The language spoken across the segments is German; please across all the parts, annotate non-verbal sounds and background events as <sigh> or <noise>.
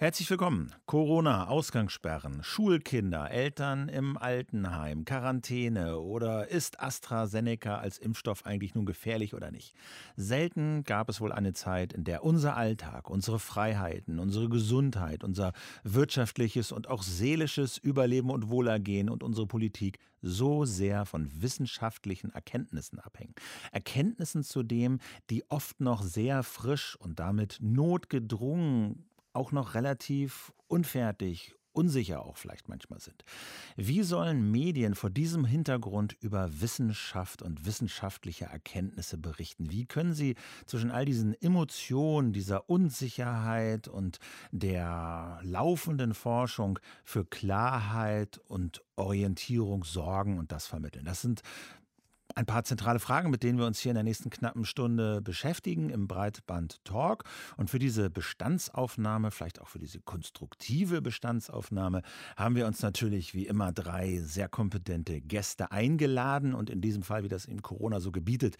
Herzlich willkommen. Corona, Ausgangssperren, Schulkinder, Eltern im Altenheim, Quarantäne oder ist AstraZeneca als Impfstoff eigentlich nun gefährlich oder nicht? Selten gab es wohl eine Zeit, in der unser Alltag, unsere Freiheiten, unsere Gesundheit, unser wirtschaftliches und auch seelisches Überleben und Wohlergehen und unsere Politik so sehr von wissenschaftlichen Erkenntnissen abhängen. Erkenntnissen zudem, die oft noch sehr frisch und damit notgedrungen auch noch relativ unfertig, unsicher auch vielleicht manchmal sind. Wie sollen Medien vor diesem Hintergrund über Wissenschaft und wissenschaftliche Erkenntnisse berichten? Wie können sie zwischen all diesen Emotionen, dieser Unsicherheit und der laufenden Forschung für Klarheit und Orientierung sorgen und das vermitteln? Das sind ein paar zentrale Fragen, mit denen wir uns hier in der nächsten knappen Stunde beschäftigen im Breitband Talk. Und für diese Bestandsaufnahme, vielleicht auch für diese konstruktive Bestandsaufnahme, haben wir uns natürlich wie immer drei sehr kompetente Gäste eingeladen und in diesem Fall, wie das in Corona so gebietet,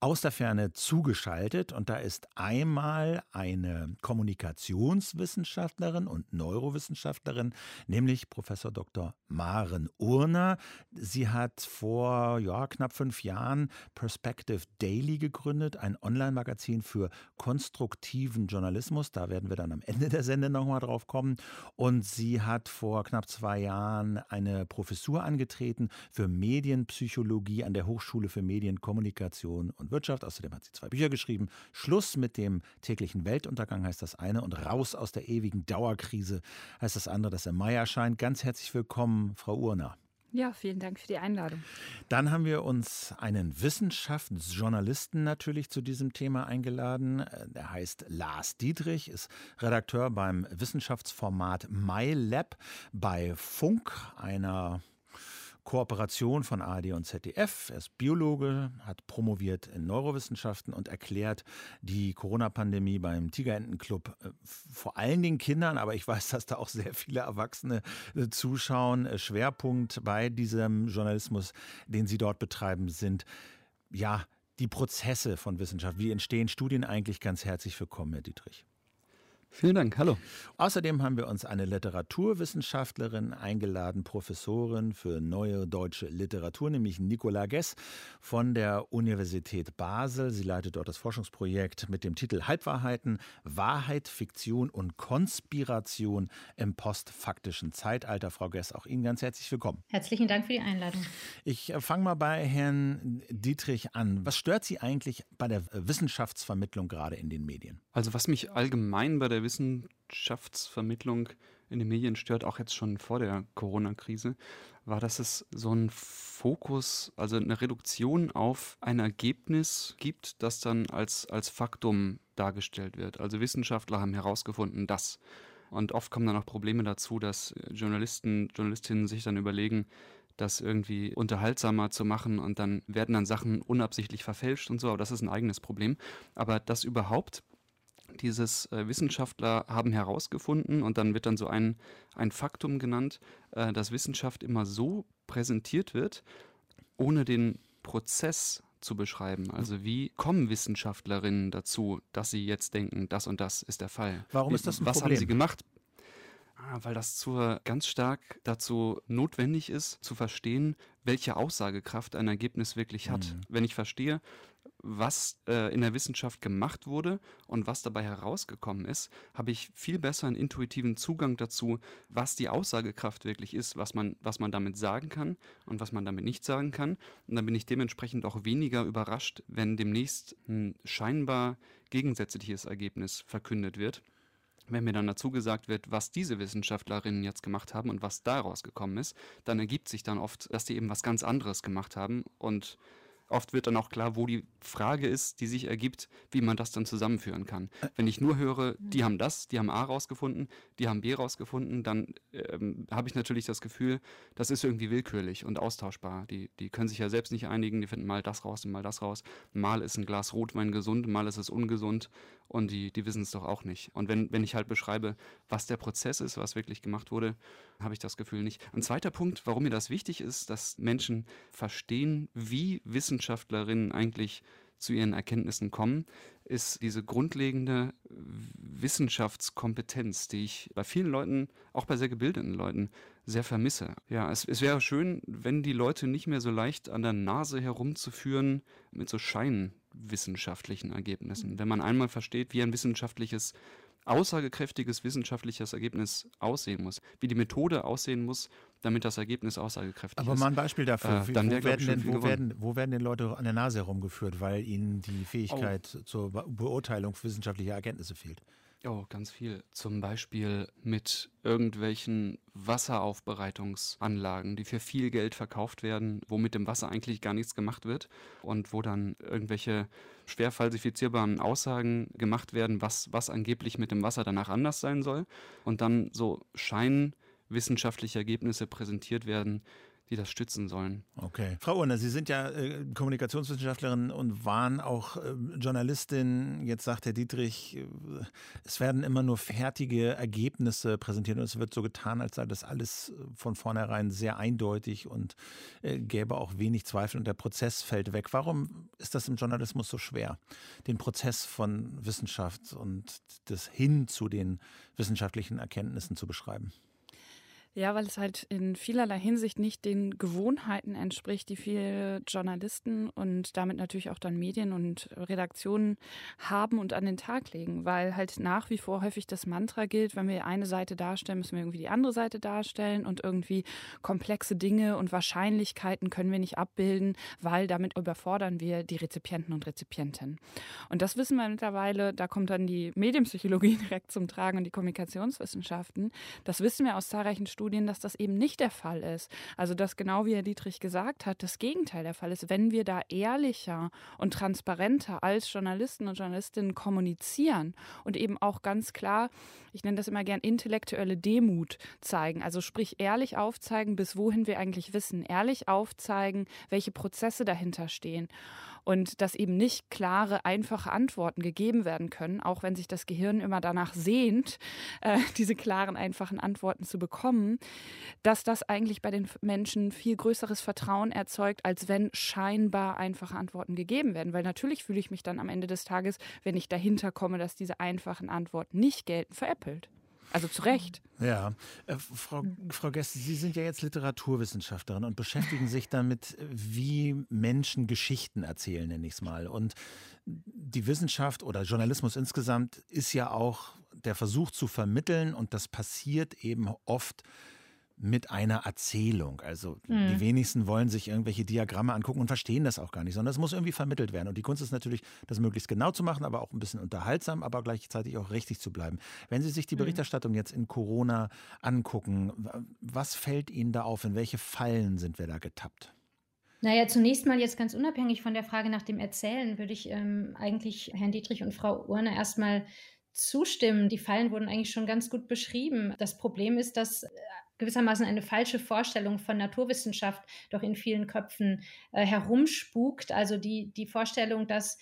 aus der Ferne zugeschaltet. Und da ist einmal eine Kommunikationswissenschaftlerin und Neurowissenschaftlerin, nämlich Professor Dr. Maren Urner. Sie hat vor ja, knapp fünf Jahren Perspective Daily gegründet, ein Online-Magazin für konstruktiven Journalismus. Da werden wir dann am Ende der Sende nochmal drauf kommen. Und sie hat vor knapp zwei Jahren eine Professur angetreten für Medienpsychologie an der Hochschule für Medienkommunikation und und Wirtschaft. Außerdem hat sie zwei Bücher geschrieben. Schluss mit dem täglichen Weltuntergang heißt das eine und raus aus der ewigen Dauerkrise heißt das andere, das im Mai erscheint. Ganz herzlich willkommen, Frau Urner. Ja, vielen Dank für die Einladung. Dann haben wir uns einen Wissenschaftsjournalisten natürlich zu diesem Thema eingeladen. Der heißt Lars Dietrich, ist Redakteur beim Wissenschaftsformat MyLab bei Funk, einer Kooperation von ARD und ZDF. Er ist Biologe, hat promoviert in Neurowissenschaften und erklärt die Corona-Pandemie beim Tigerentenclub äh, vor allen Dingen Kindern, aber ich weiß, dass da auch sehr viele Erwachsene äh, zuschauen. Äh, Schwerpunkt bei diesem Journalismus, den Sie dort betreiben, sind ja die Prozesse von Wissenschaft. Wie entstehen Studien eigentlich? Ganz herzlich willkommen, Herr Dietrich. Vielen Dank, hallo. Außerdem haben wir uns eine Literaturwissenschaftlerin eingeladen, Professorin für neue deutsche Literatur, nämlich Nicola Gess von der Universität Basel. Sie leitet dort das Forschungsprojekt mit dem Titel Halbwahrheiten, Wahrheit, Fiktion und Konspiration im postfaktischen Zeitalter. Frau Gess, auch Ihnen ganz herzlich willkommen. Herzlichen Dank für die Einladung. Ich äh, fange mal bei Herrn Dietrich an. Was stört Sie eigentlich bei der Wissenschaftsvermittlung gerade in den Medien? Also was mich allgemein bei der Wissenschaftsvermittlung in den Medien stört, auch jetzt schon vor der Corona-Krise, war, dass es so einen Fokus, also eine Reduktion auf ein Ergebnis gibt, das dann als, als Faktum dargestellt wird. Also Wissenschaftler haben herausgefunden, dass. Und oft kommen dann auch Probleme dazu, dass Journalisten, Journalistinnen sich dann überlegen, das irgendwie unterhaltsamer zu machen und dann werden dann Sachen unabsichtlich verfälscht und so, aber das ist ein eigenes Problem. Aber das überhaupt dieses äh, Wissenschaftler haben herausgefunden und dann wird dann so ein, ein Faktum genannt, äh, dass Wissenschaft immer so präsentiert wird, ohne den Prozess zu beschreiben. Also wie kommen Wissenschaftlerinnen dazu, dass sie jetzt denken, das und das ist der Fall? Warum ist das ein Was Problem? haben sie gemacht? Ah, weil das zur, ganz stark dazu notwendig ist, zu verstehen, welche Aussagekraft ein Ergebnis wirklich hat. Mhm. Wenn ich verstehe, was äh, in der Wissenschaft gemacht wurde und was dabei herausgekommen ist, habe ich viel besser einen intuitiven Zugang dazu, was die Aussagekraft wirklich ist, was man, was man damit sagen kann und was man damit nicht sagen kann. Und dann bin ich dementsprechend auch weniger überrascht, wenn demnächst ein scheinbar gegensätzliches Ergebnis verkündet wird wenn mir dann dazu gesagt wird, was diese Wissenschaftlerinnen jetzt gemacht haben und was daraus gekommen ist, dann ergibt sich dann oft, dass die eben was ganz anderes gemacht haben und oft wird dann auch klar, wo die Frage ist, die sich ergibt, wie man das dann zusammenführen kann. Wenn ich nur höre, die haben das, die haben A rausgefunden, die haben B rausgefunden, dann ähm, habe ich natürlich das Gefühl, das ist irgendwie willkürlich und austauschbar. Die, die können sich ja selbst nicht einigen, die finden mal das raus und mal das raus. Mal ist ein Glas Rotwein gesund, mal ist es ungesund und die, die wissen es doch auch nicht. Und wenn, wenn ich halt beschreibe, was der Prozess ist, was wirklich gemacht wurde, habe ich das Gefühl nicht. Ein zweiter Punkt, warum mir das wichtig ist, dass Menschen verstehen, wie Wissenschaftlerinnen eigentlich zu ihren Erkenntnissen kommen, ist diese grundlegende Wissenschaftskompetenz, die ich bei vielen Leuten, auch bei sehr gebildeten Leuten, sehr vermisse. Ja, es, es wäre schön, wenn die Leute nicht mehr so leicht an der Nase herumzuführen mit so scheinwissenschaftlichen Ergebnissen. Wenn man einmal versteht, wie ein wissenschaftliches aussagekräftiges wissenschaftliches Ergebnis aussehen muss, wie die Methode aussehen muss, damit das Ergebnis aussagekräftig Aber ist. Aber mal ein Beispiel dafür. Äh, dann wo, werden denn, wo, werden, wo werden denn Leute an der Nase herumgeführt, weil ihnen die Fähigkeit oh. zur Beurteilung wissenschaftlicher Erkenntnisse fehlt? Oh, ganz viel. Zum Beispiel mit irgendwelchen Wasseraufbereitungsanlagen, die für viel Geld verkauft werden, wo mit dem Wasser eigentlich gar nichts gemacht wird und wo dann irgendwelche schwer falsifizierbaren Aussagen gemacht werden, was, was angeblich mit dem Wasser danach anders sein soll. Und dann so scheinwissenschaftliche Ergebnisse präsentiert werden, die das stützen sollen. Okay. Frau Urner, Sie sind ja äh, Kommunikationswissenschaftlerin und waren auch äh, Journalistin. Jetzt sagt Herr Dietrich, äh, es werden immer nur fertige Ergebnisse präsentiert und es wird so getan, als sei das alles äh, von vornherein sehr eindeutig und gäbe auch wenig Zweifel und der Prozess fällt weg. Warum ist das im Journalismus so schwer, den Prozess von Wissenschaft und das hin zu den wissenschaftlichen Erkenntnissen zu beschreiben? Ja, weil es halt in vielerlei Hinsicht nicht den Gewohnheiten entspricht, die viele Journalisten und damit natürlich auch dann Medien und Redaktionen haben und an den Tag legen, weil halt nach wie vor häufig das Mantra gilt, wenn wir eine Seite darstellen, müssen wir irgendwie die andere Seite darstellen und irgendwie komplexe Dinge und Wahrscheinlichkeiten können wir nicht abbilden, weil damit überfordern wir die Rezipienten und Rezipienten. Und das wissen wir mittlerweile, da kommt dann die Medienpsychologie <laughs> direkt zum Tragen und die Kommunikationswissenschaften. Das wissen wir aus zahlreichen Studien Studien, dass das eben nicht der Fall ist. Also dass genau wie Herr Dietrich gesagt hat, das Gegenteil der Fall ist. Wenn wir da ehrlicher und transparenter als Journalisten und Journalistinnen kommunizieren und eben auch ganz klar, ich nenne das immer gern intellektuelle Demut zeigen, also sprich ehrlich aufzeigen, bis wohin wir eigentlich wissen, ehrlich aufzeigen, welche Prozesse dahinter stehen und dass eben nicht klare, einfache Antworten gegeben werden können, auch wenn sich das Gehirn immer danach sehnt, äh, <laughs> diese klaren, einfachen Antworten zu bekommen, dass das eigentlich bei den Menschen viel größeres Vertrauen erzeugt, als wenn scheinbar einfache Antworten gegeben werden. Weil natürlich fühle ich mich dann am Ende des Tages, wenn ich dahinter komme, dass diese einfachen Antworten nicht gelten, veräppelt. Also zu Recht. Ja, äh, Frau, Frau Gäste, Sie sind ja jetzt Literaturwissenschaftlerin und beschäftigen sich damit, wie Menschen Geschichten erzählen, nenne ich es mal. Und die Wissenschaft oder Journalismus insgesamt ist ja auch der Versuch zu vermitteln und das passiert eben oft mit einer Erzählung. Also mhm. die wenigsten wollen sich irgendwelche Diagramme angucken und verstehen das auch gar nicht, sondern es muss irgendwie vermittelt werden. Und die Kunst ist natürlich, das möglichst genau zu machen, aber auch ein bisschen unterhaltsam, aber gleichzeitig auch richtig zu bleiben. Wenn Sie sich die mhm. Berichterstattung jetzt in Corona angucken, was fällt Ihnen da auf? In welche Fallen sind wir da getappt? Naja, zunächst mal jetzt ganz unabhängig von der Frage nach dem Erzählen, würde ich ähm, eigentlich Herrn Dietrich und Frau Urner erstmal zustimmen. Die Fallen wurden eigentlich schon ganz gut beschrieben. Das Problem ist, dass äh, gewissermaßen eine falsche Vorstellung von Naturwissenschaft doch in vielen Köpfen äh, herumspukt. Also die, die Vorstellung, dass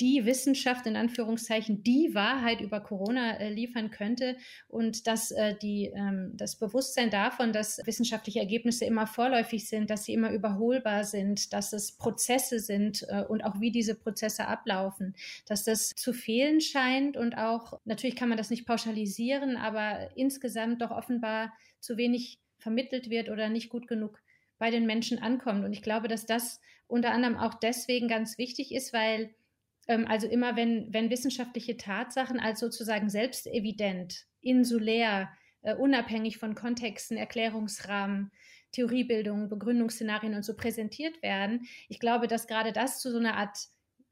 die Wissenschaft in Anführungszeichen die Wahrheit über Corona äh, liefern könnte und dass äh, die, ähm, das Bewusstsein davon, dass wissenschaftliche Ergebnisse immer vorläufig sind, dass sie immer überholbar sind, dass es Prozesse sind äh, und auch wie diese Prozesse ablaufen, dass das zu fehlen scheint und auch, natürlich kann man das nicht pauschalisieren, aber insgesamt doch offenbar zu wenig vermittelt wird oder nicht gut genug bei den Menschen ankommt. Und ich glaube, dass das unter anderem auch deswegen ganz wichtig ist, weil also immer wenn, wenn wissenschaftliche Tatsachen als sozusagen selbstevident, insulär, äh, unabhängig von Kontexten, Erklärungsrahmen, Theoriebildung, Begründungsszenarien und so präsentiert werden, ich glaube, dass gerade das zu so einer Art,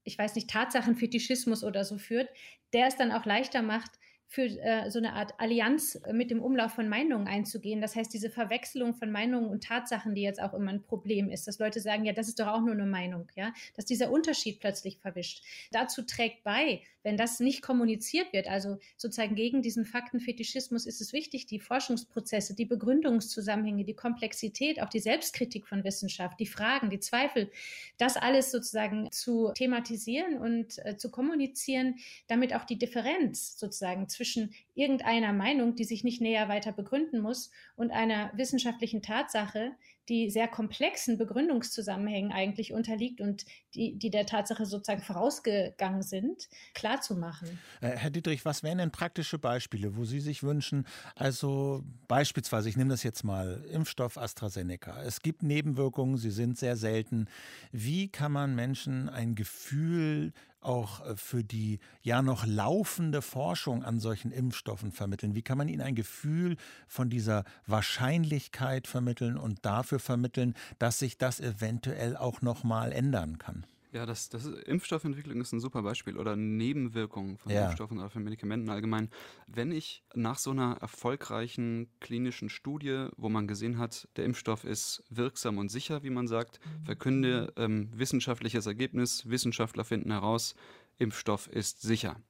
ich weiß nicht, Tatsachenfetischismus oder so führt, der es dann auch leichter macht, für äh, so eine Art Allianz äh, mit dem Umlauf von Meinungen einzugehen. Das heißt, diese Verwechslung von Meinungen und Tatsachen, die jetzt auch immer ein Problem ist, dass Leute sagen, ja, das ist doch auch nur eine Meinung, ja, dass dieser Unterschied plötzlich verwischt. Dazu trägt bei, wenn das nicht kommuniziert wird, also sozusagen gegen diesen Faktenfetischismus ist es wichtig, die Forschungsprozesse, die Begründungszusammenhänge, die Komplexität, auch die Selbstkritik von Wissenschaft, die Fragen, die Zweifel, das alles sozusagen zu thematisieren und äh, zu kommunizieren, damit auch die Differenz sozusagen zwischen irgendeiner Meinung, die sich nicht näher weiter begründen muss, und einer wissenschaftlichen Tatsache, die sehr komplexen Begründungszusammenhängen eigentlich unterliegt und die, die der Tatsache sozusagen vorausgegangen sind, klarzumachen. Äh, Herr Dietrich, was wären denn praktische Beispiele, wo Sie sich wünschen, also beispielsweise, ich nehme das jetzt mal, Impfstoff AstraZeneca. Es gibt Nebenwirkungen, sie sind sehr selten. Wie kann man Menschen ein Gefühl auch äh, für die ja noch laufende Forschung an solchen Impfstoffen vermitteln? Wie kann man ihnen ein Gefühl von dieser Wahrscheinlichkeit vermitteln und dafür vermitteln, dass sich das eventuell auch noch mal ändern kann? Ja, das, das ist, Impfstoffentwicklung ist ein super Beispiel oder Nebenwirkungen von ja. Impfstoffen oder von Medikamenten allgemein. Wenn ich nach so einer erfolgreichen klinischen Studie, wo man gesehen hat, der Impfstoff ist wirksam und sicher, wie man sagt, verkünde ähm, wissenschaftliches Ergebnis, Wissenschaftler finden heraus, Impfstoff ist sicher.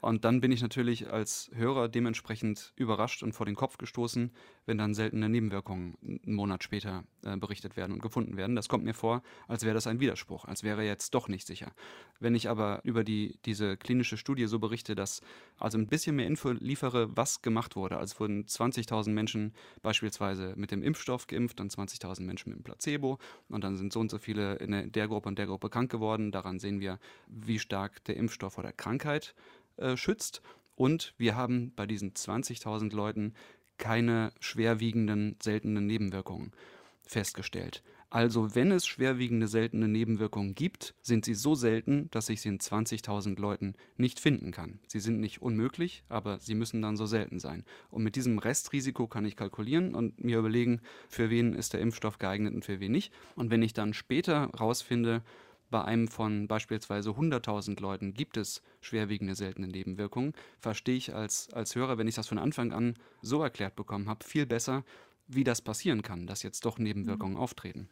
Und dann bin ich natürlich als Hörer dementsprechend überrascht und vor den Kopf gestoßen, wenn dann seltene Nebenwirkungen einen Monat später äh, berichtet werden und gefunden werden. Das kommt mir vor, als wäre das ein Widerspruch, als wäre jetzt doch nicht sicher. Wenn ich aber über die, diese klinische Studie so berichte, dass also ein bisschen mehr Info liefere, was gemacht wurde. Also wurden 20.000 Menschen beispielsweise mit dem Impfstoff geimpft und 20.000 Menschen mit dem Placebo und dann sind so und so viele in der Gruppe und der Gruppe krank geworden. Daran sehen wir, wie stark der Impfstoff vor der Krankheit äh, schützt. Und wir haben bei diesen 20.000 Leuten keine schwerwiegenden, seltenen Nebenwirkungen festgestellt. Also wenn es schwerwiegende, seltene Nebenwirkungen gibt, sind sie so selten, dass ich sie in 20.000 Leuten nicht finden kann. Sie sind nicht unmöglich, aber sie müssen dann so selten sein. Und mit diesem Restrisiko kann ich kalkulieren und mir überlegen, für wen ist der Impfstoff geeignet und für wen nicht. Und wenn ich dann später herausfinde, bei einem von beispielsweise 100.000 Leuten gibt es schwerwiegende seltene Nebenwirkungen, verstehe ich als, als Hörer, wenn ich das von Anfang an so erklärt bekommen habe, viel besser, wie das passieren kann, dass jetzt doch Nebenwirkungen mhm. auftreten.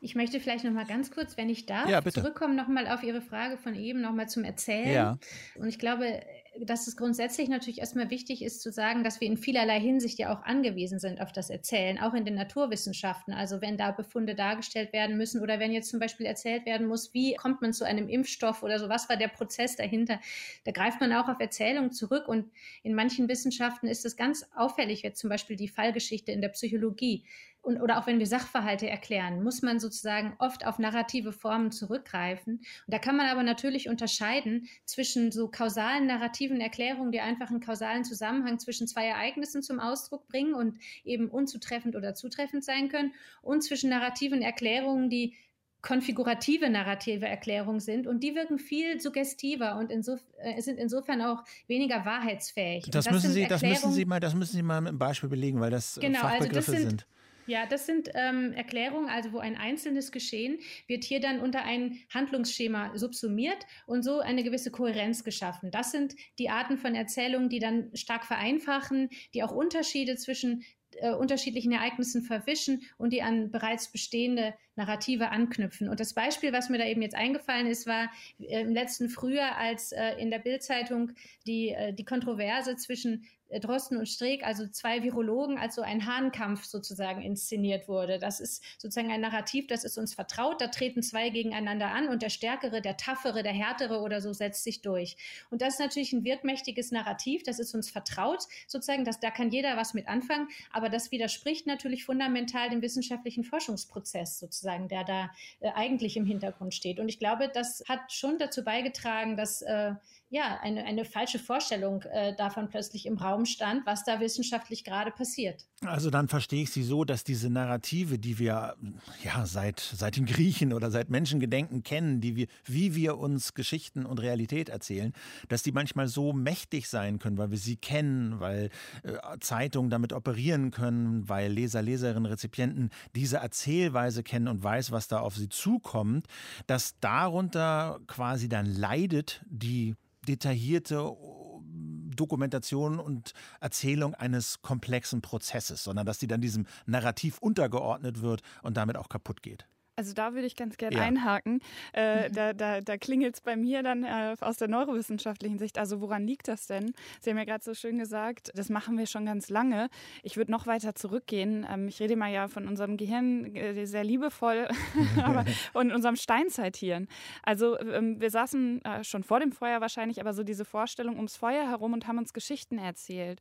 Ich möchte vielleicht noch mal ganz kurz, wenn ich darf, ja, zurückkommen noch mal auf Ihre Frage von eben noch mal zum Erzählen. Ja. Und ich glaube, dass es grundsätzlich natürlich erstmal wichtig ist zu sagen, dass wir in vielerlei Hinsicht ja auch angewiesen sind auf das Erzählen, auch in den Naturwissenschaften. Also wenn da Befunde dargestellt werden müssen oder wenn jetzt zum Beispiel erzählt werden muss, wie kommt man zu einem Impfstoff oder so, was war der Prozess dahinter, da greift man auch auf Erzählung zurück. Und in manchen Wissenschaften ist es ganz auffällig, wie zum Beispiel die Fallgeschichte in der Psychologie und, oder auch wenn wir Sachverhalte erklären, muss man sozusagen oft auf narrative Formen zurückgreifen. Und da kann man aber natürlich unterscheiden zwischen so kausalen narrativen Erklärungen, die einfach einen kausalen Zusammenhang zwischen zwei Ereignissen zum Ausdruck bringen und eben unzutreffend oder zutreffend sein können, und zwischen narrativen Erklärungen, die konfigurative narrative Erklärungen sind und die wirken viel suggestiver und insof äh, sind insofern auch weniger wahrheitsfähig. Das, das müssen Sie, das müssen Sie mal, das müssen Sie mal mit einem Beispiel belegen, weil das genau, Fachbegriffe also das sind, sind. Ja, das sind ähm, Erklärungen, also wo ein einzelnes Geschehen wird hier dann unter ein Handlungsschema subsumiert und so eine gewisse Kohärenz geschaffen. Das sind die Arten von Erzählungen, die dann stark vereinfachen, die auch Unterschiede zwischen äh, unterschiedlichen Ereignissen verwischen und die an bereits bestehende Narrative anknüpfen. Und das Beispiel, was mir da eben jetzt eingefallen ist, war äh, im letzten Frühjahr, als äh, in der Bildzeitung die, äh, die Kontroverse zwischen Drosten und Streeck, also zwei Virologen, als so ein Hahnkampf sozusagen inszeniert wurde. Das ist sozusagen ein Narrativ, das ist uns vertraut. Da treten zwei gegeneinander an und der Stärkere, der Taffere, der Härtere oder so setzt sich durch. Und das ist natürlich ein wirkmächtiges Narrativ, das ist uns vertraut, sozusagen, dass da kann jeder was mit anfangen. Aber das widerspricht natürlich fundamental dem wissenschaftlichen Forschungsprozess sozusagen, der da äh, eigentlich im Hintergrund steht. Und ich glaube, das hat schon dazu beigetragen, dass äh, ja, eine, eine falsche Vorstellung äh, davon plötzlich im Raum stand, was da wissenschaftlich gerade passiert. Also dann verstehe ich Sie so, dass diese Narrative, die wir ja seit, seit den Griechen oder seit Menschengedenken kennen, die wir, wie wir uns Geschichten und Realität erzählen, dass die manchmal so mächtig sein können, weil wir sie kennen, weil äh, Zeitungen damit operieren können, weil Leser, Leserinnen, Rezipienten diese Erzählweise kennen und weiß, was da auf sie zukommt, dass darunter quasi dann leidet die detaillierte äh, Dokumentation und Erzählung eines komplexen Prozesses, sondern dass die dann diesem Narrativ untergeordnet wird und damit auch kaputt geht. Also da würde ich ganz gerne ja. einhaken. Äh, mhm. Da, da, da klingelt es bei mir dann äh, aus der neurowissenschaftlichen Sicht. Also woran liegt das denn? Sie haben ja gerade so schön gesagt, das machen wir schon ganz lange. Ich würde noch weiter zurückgehen. Ähm, ich rede mal ja von unserem Gehirn äh, sehr liebevoll <laughs> aber, und unserem Steinzeithirn. Also ähm, wir saßen äh, schon vor dem Feuer wahrscheinlich, aber so diese Vorstellung ums Feuer herum und haben uns Geschichten erzählt.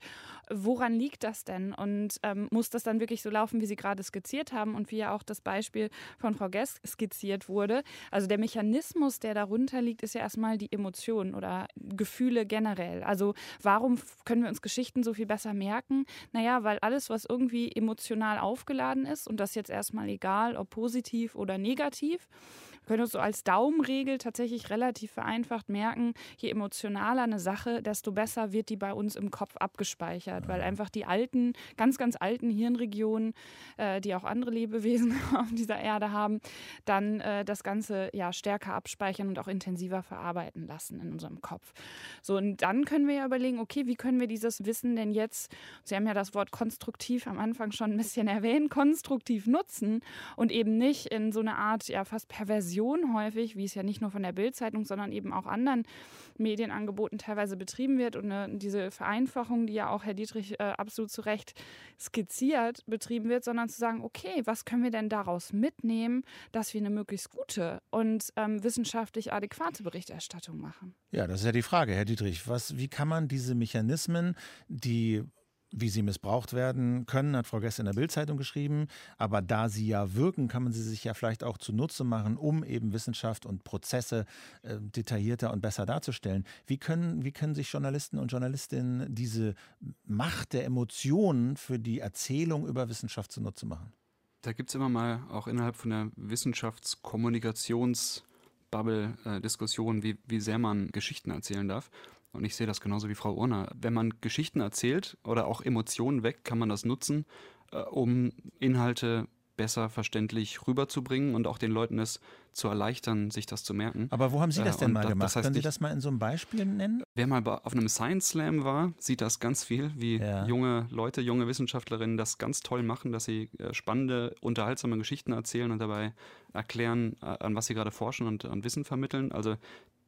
Woran liegt das denn? Und ähm, muss das dann wirklich so laufen, wie Sie gerade skizziert haben und wie ja auch das Beispiel von Frau Guess skizziert wurde. Also der Mechanismus, der darunter liegt, ist ja erstmal die Emotionen oder Gefühle generell. Also warum können wir uns Geschichten so viel besser merken? Naja, weil alles, was irgendwie emotional aufgeladen ist, und das jetzt erstmal egal, ob positiv oder negativ, können uns so als Daumenregel tatsächlich relativ vereinfacht merken, je emotionaler eine Sache, desto besser wird die bei uns im Kopf abgespeichert, weil einfach die alten, ganz, ganz alten Hirnregionen, äh, die auch andere Lebewesen <laughs> auf dieser Erde haben, dann äh, das Ganze ja stärker abspeichern und auch intensiver verarbeiten lassen in unserem Kopf. So, und dann können wir ja überlegen, okay, wie können wir dieses Wissen denn jetzt, Sie haben ja das Wort konstruktiv am Anfang schon ein bisschen erwähnt, konstruktiv nutzen und eben nicht in so eine Art, ja, fast Perversion Revision häufig, wie es ja nicht nur von der Bildzeitung, sondern eben auch anderen Medienangeboten teilweise betrieben wird und eine, diese Vereinfachung, die ja auch Herr Dietrich äh, absolut zu Recht skizziert, betrieben wird, sondern zu sagen, okay, was können wir denn daraus mitnehmen, dass wir eine möglichst gute und ähm, wissenschaftlich adäquate Berichterstattung machen? Ja, das ist ja die Frage, Herr Dietrich. Was, wie kann man diese Mechanismen, die wie sie missbraucht werden können, hat Frau Gess in der Bildzeitung geschrieben. Aber da sie ja wirken, kann man sie sich ja vielleicht auch zunutze machen, um eben Wissenschaft und Prozesse äh, detaillierter und besser darzustellen. Wie können, wie können sich Journalisten und Journalistinnen diese Macht der Emotionen für die Erzählung über Wissenschaft zunutze machen? Da gibt es immer mal auch innerhalb von der Wissenschaftskommunikationsbubble äh, Diskussionen, wie, wie sehr man Geschichten erzählen darf. Und ich sehe das genauso wie Frau Urner. Wenn man Geschichten erzählt oder auch Emotionen weckt, kann man das nutzen, äh, um Inhalte besser verständlich rüberzubringen und auch den Leuten es zu erleichtern, sich das zu merken. Aber wo haben Sie das äh, denn mal gemacht? Das heißt Können Sie das mal in so einem Beispiel nennen? Wer mal auf einem Science Slam war, sieht das ganz viel, wie ja. junge Leute, junge Wissenschaftlerinnen das ganz toll machen, dass sie äh, spannende, unterhaltsame Geschichten erzählen und dabei erklären, an was sie gerade forschen und an Wissen vermitteln. Also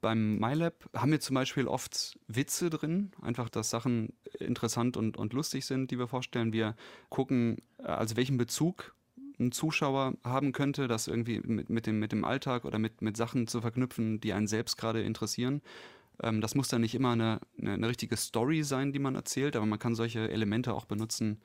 beim MyLab haben wir zum Beispiel oft Witze drin, einfach, dass Sachen interessant und, und lustig sind, die wir vorstellen. Wir gucken, äh, also welchen Bezug ein Zuschauer haben könnte, das irgendwie mit, mit, dem, mit dem Alltag oder mit, mit Sachen zu verknüpfen, die einen selbst gerade interessieren. Ähm, das muss dann nicht immer eine, eine, eine richtige Story sein, die man erzählt, aber man kann solche Elemente auch benutzen,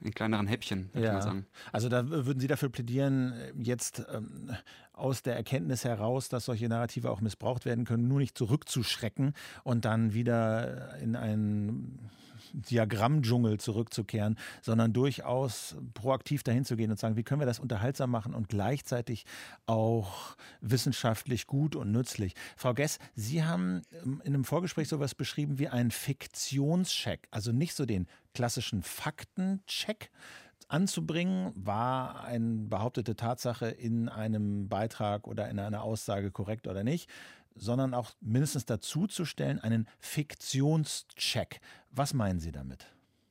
in kleineren Häppchen, würde ja. man sagen. Also da würden Sie dafür plädieren, jetzt ähm, aus der Erkenntnis heraus, dass solche Narrative auch missbraucht werden können, nur nicht zurückzuschrecken und dann wieder in einen Diagrammdschungel zurückzukehren, sondern durchaus proaktiv dahin zu gehen und sagen, wie können wir das unterhaltsam machen und gleichzeitig auch wissenschaftlich gut und nützlich. Frau Gess, Sie haben ähm, in einem Vorgespräch sowas beschrieben wie einen Fiktionscheck, also nicht so den klassischen Faktencheck, anzubringen, war eine behauptete Tatsache in einem Beitrag oder in einer Aussage korrekt oder nicht, sondern auch mindestens dazuzustellen einen Fiktionscheck. Was meinen Sie damit?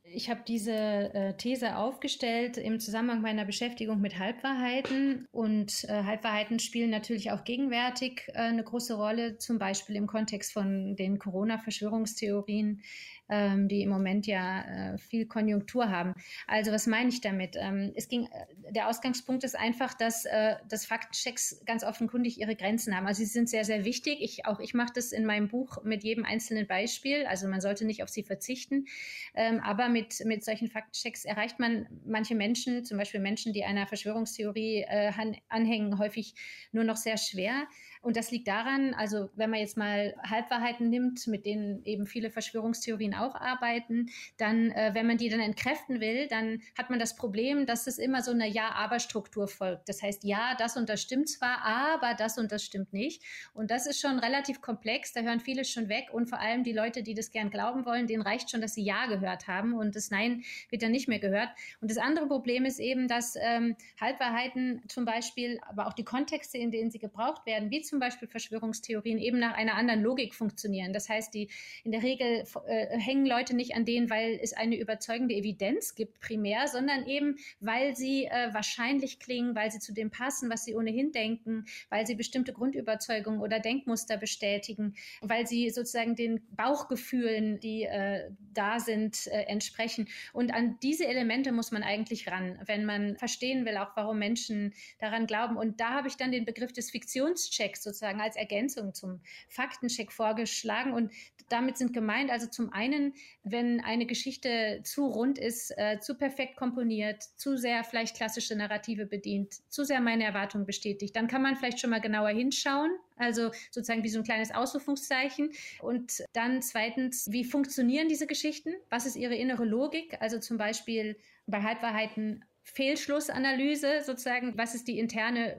Ich habe diese äh, These aufgestellt im Zusammenhang meiner Beschäftigung mit Halbwahrheiten. Und äh, Halbwahrheiten spielen natürlich auch gegenwärtig äh, eine große Rolle, zum Beispiel im Kontext von den Corona-Verschwörungstheorien, ähm, die im Moment ja äh, viel Konjunktur haben. Also was meine ich damit? Ähm, es ging, äh, der Ausgangspunkt ist einfach, dass, äh, dass Faktenchecks ganz offenkundig ihre Grenzen haben. Also sie sind sehr, sehr wichtig. Ich, auch ich mache das in meinem Buch mit jedem einzelnen Beispiel. Also man sollte nicht auf sie verzichten. Ähm, aber mit, mit solchen Faktenchecks erreicht man manche Menschen, zum Beispiel Menschen, die einer Verschwörungstheorie äh, anhängen, häufig nur noch sehr schwer. Und das liegt daran, also wenn man jetzt mal Halbwahrheiten nimmt, mit denen eben viele Verschwörungstheorien auch arbeiten, dann, äh, wenn man die dann entkräften will, dann hat man das Problem, dass es immer so eine Ja-Aber-Struktur folgt. Das heißt, ja, das und das stimmt zwar, aber das und das stimmt nicht. Und das ist schon relativ komplex, da hören viele schon weg und vor allem die Leute, die das gern glauben wollen, denen reicht schon, dass sie Ja gehört haben und das Nein wird dann nicht mehr gehört. Und das andere Problem ist eben, dass ähm, Halbwahrheiten zum Beispiel, aber auch die Kontexte, in denen sie gebraucht werden, wie zum Beispiel Verschwörungstheorien, eben nach einer anderen Logik funktionieren. Das heißt, die in der Regel äh, hängen Leute nicht an denen, weil es eine überzeugende Evidenz gibt, primär, sondern eben, weil sie äh, wahrscheinlich klingen, weil sie zu dem passen, was sie ohnehin denken, weil sie bestimmte Grundüberzeugungen oder Denkmuster bestätigen, weil sie sozusagen den Bauchgefühlen, die äh, da sind, äh, entsprechen. Und an diese Elemente muss man eigentlich ran, wenn man verstehen will, auch warum Menschen daran glauben. Und da habe ich dann den Begriff des Fiktionschecks sozusagen als Ergänzung zum Faktencheck vorgeschlagen. Und damit sind gemeint, also zum einen, wenn eine Geschichte zu rund ist, äh, zu perfekt komponiert, zu sehr vielleicht klassische Narrative bedient, zu sehr meine Erwartungen bestätigt, dann kann man vielleicht schon mal genauer hinschauen. Also sozusagen wie so ein kleines Ausrufungszeichen. Und dann zweitens, wie funktionieren diese Geschichten? Was ist ihre innere Logik? Also zum Beispiel bei Halbwahrheiten Fehlschlussanalyse sozusagen, was ist die interne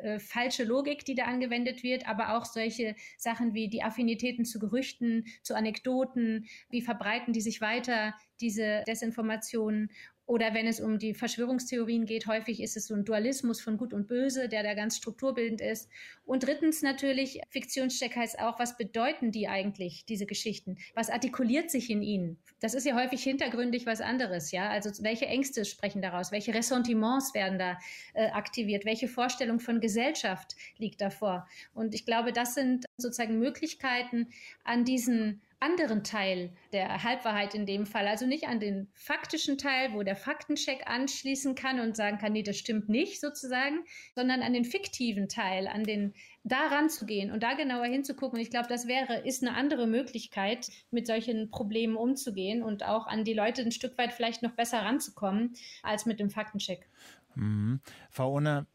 äh, falsche Logik, die da angewendet wird, aber auch solche Sachen wie die Affinitäten zu Gerüchten, zu Anekdoten, wie verbreiten die sich weiter, diese Desinformationen oder wenn es um die Verschwörungstheorien geht, häufig ist es so ein Dualismus von Gut und Böse, der da ganz strukturbildend ist. Und drittens natürlich, Fiktionscheck heißt auch, was bedeuten die eigentlich, diese Geschichten? Was artikuliert sich in ihnen? Das ist ja häufig hintergründig was anderes, ja? Also welche Ängste sprechen daraus? Welche Ressentiments werden da äh, aktiviert? Welche Vorstellung von Gesellschaft liegt davor? Und ich glaube, das sind sozusagen Möglichkeiten, an diesen anderen Teil der Halbwahrheit in dem Fall, also nicht an den faktischen Teil, wo der Faktencheck anschließen kann und sagen kann, nee, das stimmt nicht sozusagen, sondern an den fiktiven Teil, an den da ranzugehen und da genauer hinzugucken. Ich glaube, das wäre, ist eine andere Möglichkeit, mit solchen Problemen umzugehen und auch an die Leute ein Stück weit vielleicht noch besser ranzukommen als mit dem Faktencheck. Mhm. Frau Unner,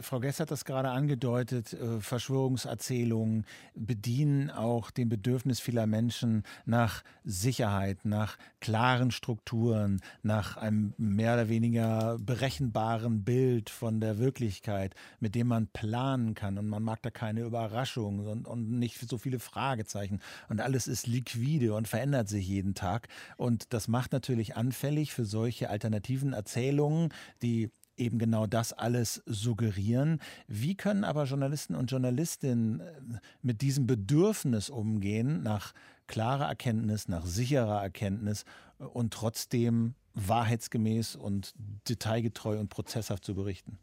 Frau Gess hat das gerade angedeutet, äh, Verschwörungserzählungen bedienen auch dem Bedürfnis vieler Menschen nach Sicherheit, nach klaren Strukturen, nach einem mehr oder weniger berechenbaren Bild von der Wirklichkeit, mit dem man planen kann. Und man mag da keine Überraschungen und, und nicht so viele Fragezeichen. Und alles ist liquide und verändert sich jeden Tag. Und das macht natürlich anfällig für solche alternativen Erzählungen, die eben genau das alles suggerieren. Wie können aber Journalisten und Journalistinnen äh, mit diesem Bedürfnis umgehen, nach klarer Erkenntnis, nach sicherer Erkenntnis äh, und trotzdem wahrheitsgemäß und detailgetreu und prozesshaft zu berichten?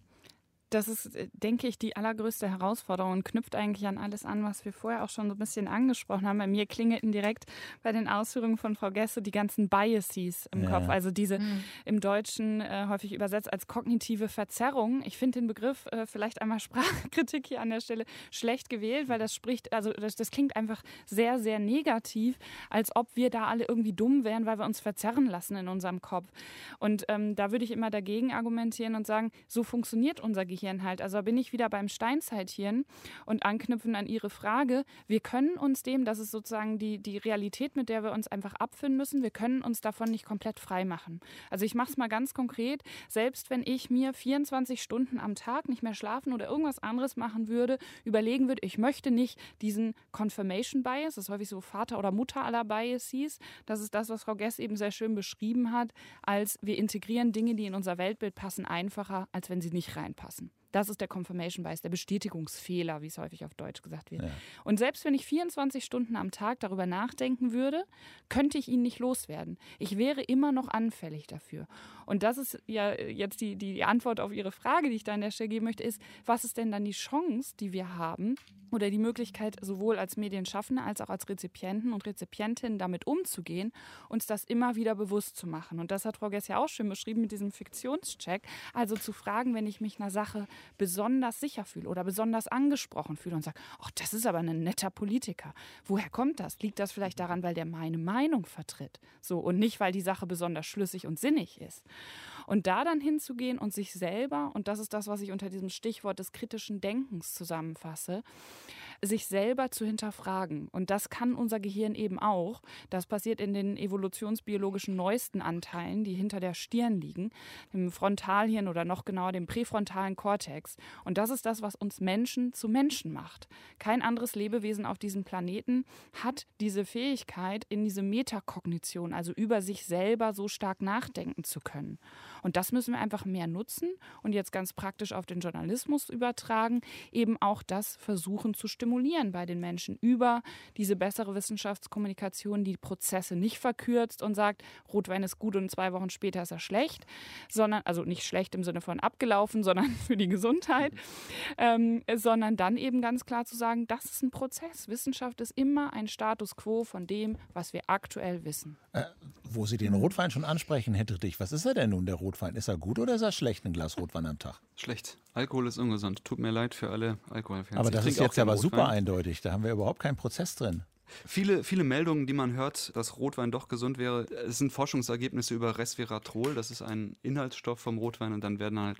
Das ist, äh, denke ich, die allergrößte Herausforderung und knüpft eigentlich an alles an, was wir vorher auch schon so ein bisschen angesprochen haben. Bei mir klingelten direkt bei den Ausführungen von Frau Gesse die ganzen Biases im ja. Kopf. Also diese mhm. im Deutschen äh, häufig übersetzt als kognitive Verzerrung. Ich finde den Begriff äh, vielleicht einmal <laughs> Sprachkritik hier an der Stelle schlecht gewählt, weil das spricht, also das, das klingt einfach sehr, sehr negativ, als ob wir da alle irgendwie dumm wären, weil wir uns verzerren lassen in unserem Kopf. Und ähm, da würde ich immer dagegen argumentieren und sagen, so funktioniert unser Gehirn Steinzeithirn halt. Also bin ich wieder beim Steinzeithirn und anknüpfen an Ihre Frage. Wir können uns dem, das ist sozusagen die, die Realität, mit der wir uns einfach abfinden müssen, wir können uns davon nicht komplett frei machen. Also ich mache es mal ganz konkret. Selbst wenn ich mir 24 Stunden am Tag nicht mehr schlafen oder irgendwas anderes machen würde, überlegen würde, ich möchte nicht diesen Confirmation Bias, das häufig so Vater oder Mutter aller Biases, das ist das, was Frau Gess eben sehr schön beschrieben hat, als wir integrieren Dinge, die in unser Weltbild passen, einfacher, als wenn sie nicht reinpassen. Das ist der Confirmation Bias, der Bestätigungsfehler, wie es häufig auf Deutsch gesagt wird. Ja. Und selbst wenn ich 24 Stunden am Tag darüber nachdenken würde, könnte ich ihn nicht loswerden. Ich wäre immer noch anfällig dafür. Und das ist ja jetzt die, die Antwort auf Ihre Frage, die ich da an der Stelle geben möchte, ist, was ist denn dann die Chance, die wir haben, oder die Möglichkeit, sowohl als Medienschaffende als auch als Rezipienten und Rezipientinnen damit umzugehen, uns das immer wieder bewusst zu machen. Und das hat Frau Gess ja auch schön beschrieben mit diesem Fiktionscheck. Also zu fragen, wenn ich mich einer Sache besonders sicher fühle oder besonders angesprochen fühle und sage, ach, das ist aber ein netter Politiker. Woher kommt das? Liegt das vielleicht daran, weil der meine Meinung vertritt? So, und nicht, weil die Sache besonders schlüssig und sinnig ist. Und da dann hinzugehen und sich selber, und das ist das, was ich unter diesem Stichwort des kritischen Denkens zusammenfasse, sich selber zu hinterfragen. Und das kann unser Gehirn eben auch. Das passiert in den evolutionsbiologischen neuesten Anteilen, die hinter der Stirn liegen, dem Frontalhirn oder noch genauer dem präfrontalen Kortex. Und das ist das, was uns Menschen zu Menschen macht. Kein anderes Lebewesen auf diesem Planeten hat diese Fähigkeit, in diese Metakognition, also über sich selber so stark nachdenken zu können. Und das müssen wir einfach mehr nutzen und jetzt ganz praktisch auf den Journalismus übertragen, eben auch das versuchen zu stimulieren bei den Menschen über diese bessere Wissenschaftskommunikation, die Prozesse nicht verkürzt und sagt, Rotwein ist gut und zwei Wochen später ist er schlecht, sondern, also nicht schlecht im Sinne von abgelaufen, <laughs> sondern für die Gesundheit, ähm, sondern dann eben ganz klar zu sagen, das ist ein Prozess. Wissenschaft ist immer ein Status quo von dem, was wir aktuell wissen. Äh, wo Sie den Rotwein schon ansprechen, hätte dich, was ist er denn nun, der Rotwein? Ist er gut oder ist er schlecht, ein Glas Rotwein am Tag? Schlecht. Alkohol ist ungesund. Tut mir leid für alle Alkoholfans. Aber das ist jetzt aber super eindeutig. Da haben wir überhaupt keinen Prozess drin. Viele, viele Meldungen, die man hört, dass Rotwein doch gesund wäre, es sind Forschungsergebnisse über Resveratrol. Das ist ein Inhaltsstoff vom Rotwein und dann werden halt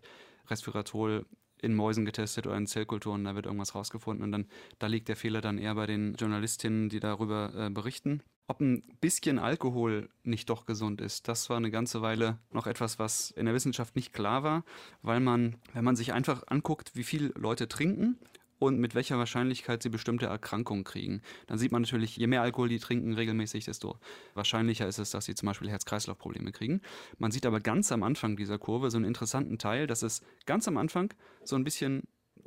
Resveratrol in Mäusen getestet oder in Zellkulturen, da wird irgendwas rausgefunden und dann da liegt der Fehler dann eher bei den Journalistinnen, die darüber äh, berichten. Ob ein bisschen Alkohol nicht doch gesund ist, das war eine ganze Weile noch etwas, was in der Wissenschaft nicht klar war, weil man, wenn man sich einfach anguckt, wie viel Leute trinken und mit welcher Wahrscheinlichkeit sie bestimmte Erkrankungen kriegen. Dann sieht man natürlich, je mehr Alkohol die trinken regelmäßig, desto wahrscheinlicher ist es, dass sie zum Beispiel Herz-Kreislauf-Probleme kriegen. Man sieht aber ganz am Anfang dieser Kurve so einen interessanten Teil, dass es ganz am Anfang so ein bisschen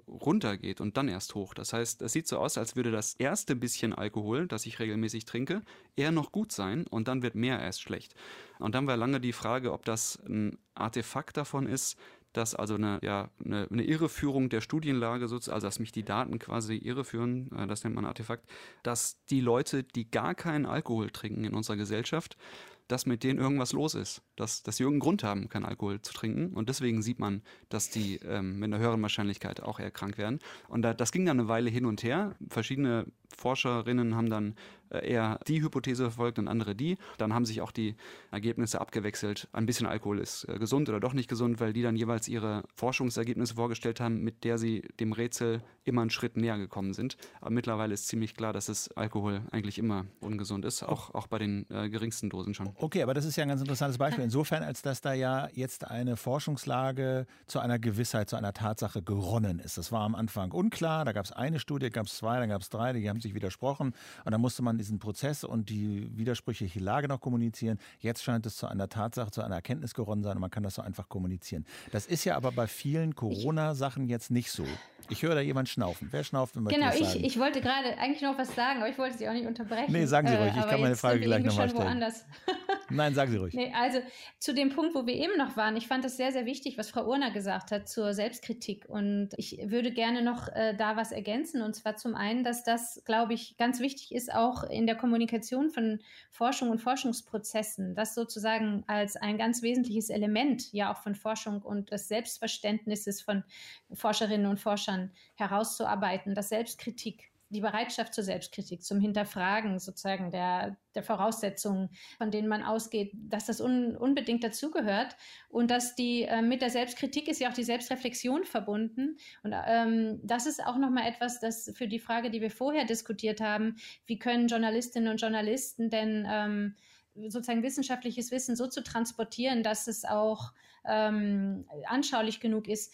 runtergeht und dann erst hoch. Das heißt, es sieht so aus, als würde das erste bisschen Alkohol, das ich regelmäßig trinke, eher noch gut sein und dann wird mehr erst schlecht. Und dann war lange die Frage, ob das ein Artefakt davon ist, dass also eine, ja, eine, eine Irreführung der Studienlage, also dass mich die Daten quasi irreführen, äh, das nennt man Artefakt, dass die Leute, die gar keinen Alkohol trinken in unserer Gesellschaft, dass mit denen irgendwas los ist, dass, dass sie irgendeinen Grund haben, keinen Alkohol zu trinken. Und deswegen sieht man, dass die ähm, mit einer höheren Wahrscheinlichkeit auch eher krank werden. Und da, das ging dann eine Weile hin und her. Verschiedene Forscherinnen haben dann eher die Hypothese verfolgt und andere die. Dann haben sich auch die Ergebnisse abgewechselt. Ein bisschen Alkohol ist äh, gesund oder doch nicht gesund, weil die dann jeweils ihre Forschungsergebnisse vorgestellt haben, mit der sie dem Rätsel immer einen Schritt näher gekommen sind. Aber mittlerweile ist ziemlich klar, dass es Alkohol eigentlich immer ungesund ist, auch, auch bei den äh, geringsten Dosen schon. Okay, aber das ist ja ein ganz interessantes Beispiel. Insofern, als dass da ja jetzt eine Forschungslage zu einer Gewissheit, zu einer Tatsache geronnen ist. Das war am Anfang unklar. Da gab es eine Studie, gab es zwei, dann gab es drei, die haben sich widersprochen. Und dann musste man diesen Prozess und die widersprüchliche Lage noch kommunizieren. Jetzt scheint es zu einer Tatsache, zu einer Erkenntnis geronnen sein und man kann das so einfach kommunizieren. Das ist ja aber bei vielen Corona-Sachen jetzt nicht so. Ich höre da jemand schnaufen. Wer schnauft, wenn man Genau, ich, ich wollte gerade eigentlich noch was sagen, aber ich wollte Sie auch nicht unterbrechen. Nee, sagen Sie ruhig. Ich äh, kann meine Frage gleich nochmal stellen. Woanders. <laughs> <laughs> Nein, sagen Sie ruhig. Nee, also zu dem Punkt, wo wir eben noch waren, ich fand das sehr, sehr wichtig, was Frau Urner gesagt hat zur Selbstkritik. Und ich würde gerne noch äh, da was ergänzen. Und zwar zum einen, dass das, glaube ich, ganz wichtig ist, auch in der Kommunikation von Forschung und Forschungsprozessen, das sozusagen als ein ganz wesentliches Element ja auch von Forschung und des Selbstverständnisses von Forscherinnen und Forschern herauszuarbeiten, dass Selbstkritik die Bereitschaft zur Selbstkritik, zum Hinterfragen sozusagen der, der Voraussetzungen, von denen man ausgeht, dass das un, unbedingt dazugehört. Und dass die äh, mit der Selbstkritik ist ja auch die Selbstreflexion verbunden. Und ähm, das ist auch nochmal etwas, das für die Frage, die wir vorher diskutiert haben, wie können Journalistinnen und Journalisten denn ähm, sozusagen wissenschaftliches Wissen so zu transportieren, dass es auch ähm, anschaulich genug ist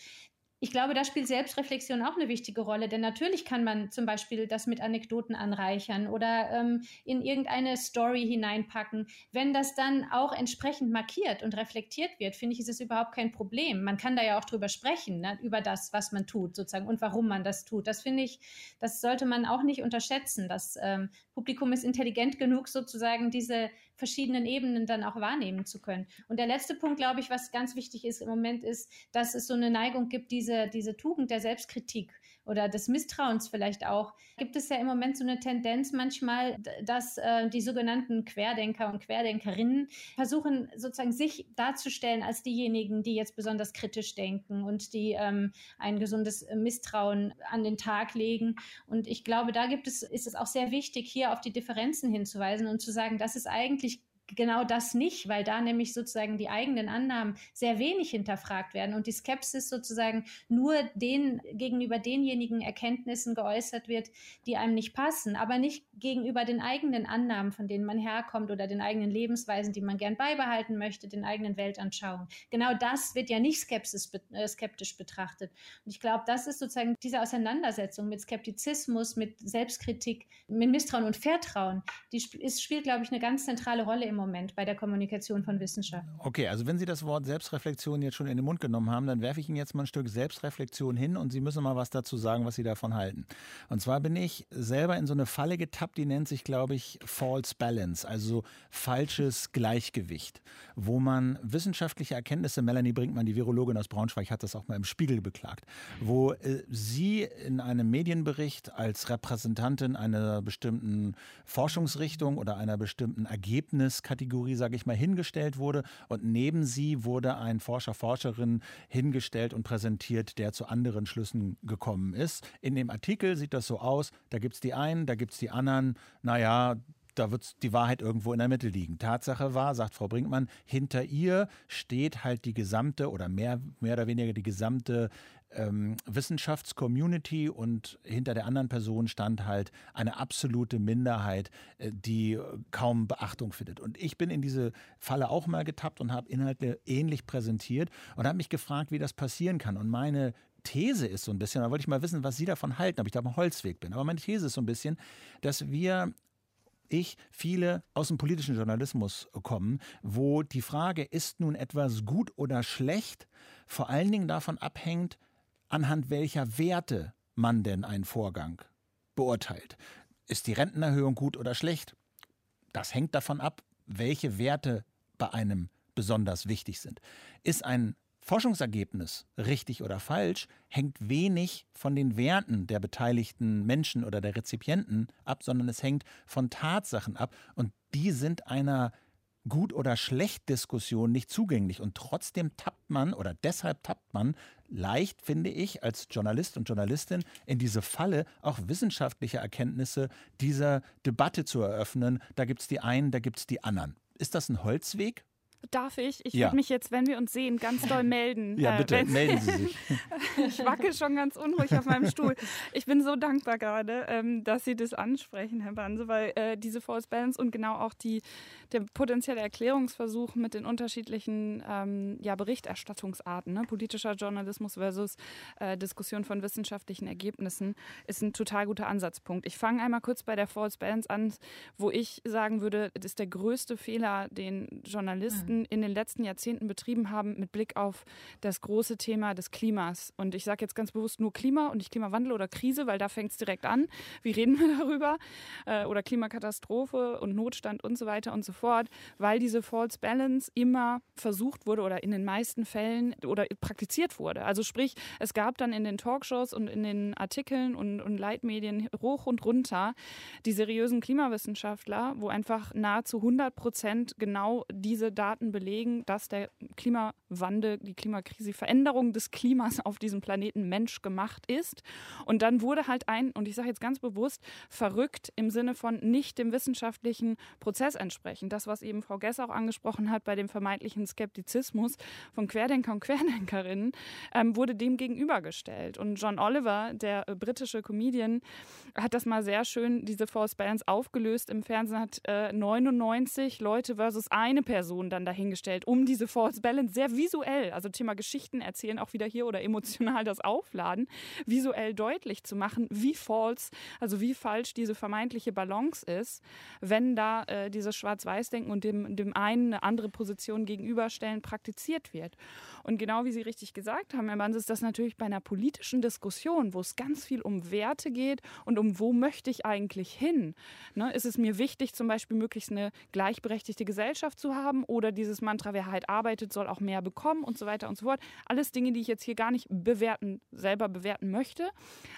ich glaube, da spielt Selbstreflexion auch eine wichtige Rolle, denn natürlich kann man zum Beispiel das mit Anekdoten anreichern oder ähm, in irgendeine Story hineinpacken. Wenn das dann auch entsprechend markiert und reflektiert wird, finde ich, ist es überhaupt kein Problem. Man kann da ja auch drüber sprechen, ne, über das, was man tut, sozusagen, und warum man das tut. Das finde ich, das sollte man auch nicht unterschätzen. Das ähm, Publikum ist intelligent genug, sozusagen diese verschiedenen Ebenen dann auch wahrnehmen zu können. Und der letzte Punkt, glaube ich, was ganz wichtig ist im Moment, ist, dass es so eine Neigung gibt, diese, diese Tugend der Selbstkritik oder des Misstrauens vielleicht auch, gibt es ja im Moment so eine Tendenz manchmal, dass äh, die sogenannten Querdenker und Querdenkerinnen versuchen sozusagen sich darzustellen als diejenigen, die jetzt besonders kritisch denken und die ähm, ein gesundes Misstrauen an den Tag legen. Und ich glaube, da gibt es, ist es auch sehr wichtig, hier auf die Differenzen hinzuweisen und zu sagen, das ist eigentlich genau das nicht, weil da nämlich sozusagen die eigenen Annahmen sehr wenig hinterfragt werden und die Skepsis sozusagen nur den gegenüber denjenigen Erkenntnissen geäußert wird, die einem nicht passen, aber nicht gegenüber den eigenen Annahmen, von denen man herkommt oder den eigenen Lebensweisen, die man gern beibehalten möchte, den eigenen Weltanschauungen. Genau das wird ja nicht Skepsis, äh, skeptisch betrachtet. Und ich glaube, das ist sozusagen diese Auseinandersetzung mit Skeptizismus, mit Selbstkritik, mit Misstrauen und Vertrauen, die ist, spielt, glaube ich, eine ganz zentrale Rolle im Moment bei der Kommunikation von Wissenschaft. Okay, also wenn Sie das Wort Selbstreflexion jetzt schon in den Mund genommen haben, dann werfe ich Ihnen jetzt mal ein Stück Selbstreflexion hin und Sie müssen mal was dazu sagen, was Sie davon halten. Und zwar bin ich selber in so eine Falle getappt, die nennt sich, glaube ich, False Balance, also falsches Gleichgewicht, wo man wissenschaftliche Erkenntnisse, Melanie Brinkmann, die Virologin aus Braunschweig, hat das auch mal im Spiegel beklagt, wo äh, sie in einem Medienbericht als Repräsentantin einer bestimmten Forschungsrichtung oder einer bestimmten Ergebniskategorie, sage ich mal, hingestellt wurde und neben sie wurde ein Forscher, Forscherin hingestellt und präsentiert, der zu anderen Schlüssen gekommen ist. In dem Artikel sieht das so aus, da gibt es die einen, da gibt es die anderen, naja, da wird die Wahrheit irgendwo in der Mitte liegen. Tatsache war, sagt Frau Brinkmann, hinter ihr steht halt die gesamte oder mehr, mehr oder weniger die gesamte ähm, Wissenschaftscommunity und hinter der anderen Person stand halt eine absolute Minderheit, äh, die kaum Beachtung findet. Und ich bin in diese Falle auch mal getappt und habe Inhalte ähnlich präsentiert und habe mich gefragt, wie das passieren kann. Und meine These ist so ein bisschen, da wollte ich mal wissen, was Sie davon halten, ob ich da am Holzweg bin. Aber meine These ist so ein bisschen, dass wir ich viele aus dem politischen Journalismus kommen, wo die Frage, ist nun etwas gut oder schlecht, vor allen Dingen davon abhängt, anhand welcher Werte man denn einen Vorgang beurteilt. Ist die Rentenerhöhung gut oder schlecht? Das hängt davon ab, welche Werte bei einem besonders wichtig sind. Ist ein Forschungsergebnis, richtig oder falsch, hängt wenig von den Werten der beteiligten Menschen oder der Rezipienten ab, sondern es hängt von Tatsachen ab und die sind einer Gut- oder Schlecht-Diskussion nicht zugänglich. Und trotzdem tappt man oder deshalb tappt man leicht, finde ich, als Journalist und Journalistin in diese Falle, auch wissenschaftliche Erkenntnisse dieser Debatte zu eröffnen. Da gibt es die einen, da gibt es die anderen. Ist das ein Holzweg Darf ich? Ich ja. würde mich jetzt, wenn wir uns sehen, ganz doll melden. Ja, äh, bitte, äh, melden Sie sich. <laughs> ich wacke schon ganz unruhig auf meinem Stuhl. Ich bin so dankbar gerade, ähm, dass Sie das ansprechen, Herr Banse, weil äh, diese False Balance und genau auch die, der potenzielle Erklärungsversuch mit den unterschiedlichen ähm, ja, Berichterstattungsarten, ne? politischer Journalismus versus äh, Diskussion von wissenschaftlichen Ergebnissen, ist ein total guter Ansatzpunkt. Ich fange einmal kurz bei der False Balance an, wo ich sagen würde, das ist der größte Fehler, den Journalisten Wissenschaften in den letzten Jahrzehnten betrieben haben mit Blick auf das große Thema des Klimas. Und ich sage jetzt ganz bewusst nur Klima und nicht Klimawandel oder Krise, weil da fängt es direkt an. Wie reden wir <laughs> darüber? Äh, oder Klimakatastrophe und Notstand und so weiter und so fort, weil diese False Balance immer versucht wurde oder in den meisten Fällen oder praktiziert wurde. Also sprich, es gab dann in den Talkshows und in den Artikeln und, und Leitmedien hoch und runter die seriösen Klimawissenschaftler, wo einfach nahezu 100 Prozent genau diese Daten Daten belegen, dass der Klimawandel, die Klimakrise, Veränderung des Klimas auf diesem Planeten menschgemacht ist. Und dann wurde halt ein, und ich sage jetzt ganz bewusst, verrückt im Sinne von nicht dem wissenschaftlichen Prozess entsprechen. Das, was eben Frau Gess auch angesprochen hat bei dem vermeintlichen Skeptizismus von Querdenker und Querdenkerinnen, ähm, wurde dem gegenübergestellt. Und John Oliver, der äh, britische Comedian, hat das mal sehr schön, diese False Balance aufgelöst. Im Fernsehen hat äh, 99 Leute versus eine Person dann dahingestellt, um diese False Balance sehr visuell, also Thema Geschichten erzählen, auch wieder hier oder emotional das Aufladen, visuell deutlich zu machen, wie false, also wie falsch diese vermeintliche Balance ist, wenn da äh, dieses Schwarz-Weiß-Denken und dem, dem einen eine andere Position gegenüberstellen praktiziert wird. Und genau wie Sie richtig gesagt haben, Herr Banz, ist das natürlich bei einer politischen Diskussion, wo es ganz viel um Werte geht und um wo möchte ich eigentlich hin. Ne? Ist es mir wichtig, zum Beispiel möglichst eine gleichberechtigte Gesellschaft zu haben oder dieses Mantra, wer halt arbeitet, soll auch mehr bekommen und so weiter und so fort. Alles Dinge, die ich jetzt hier gar nicht bewerten, selber bewerten möchte,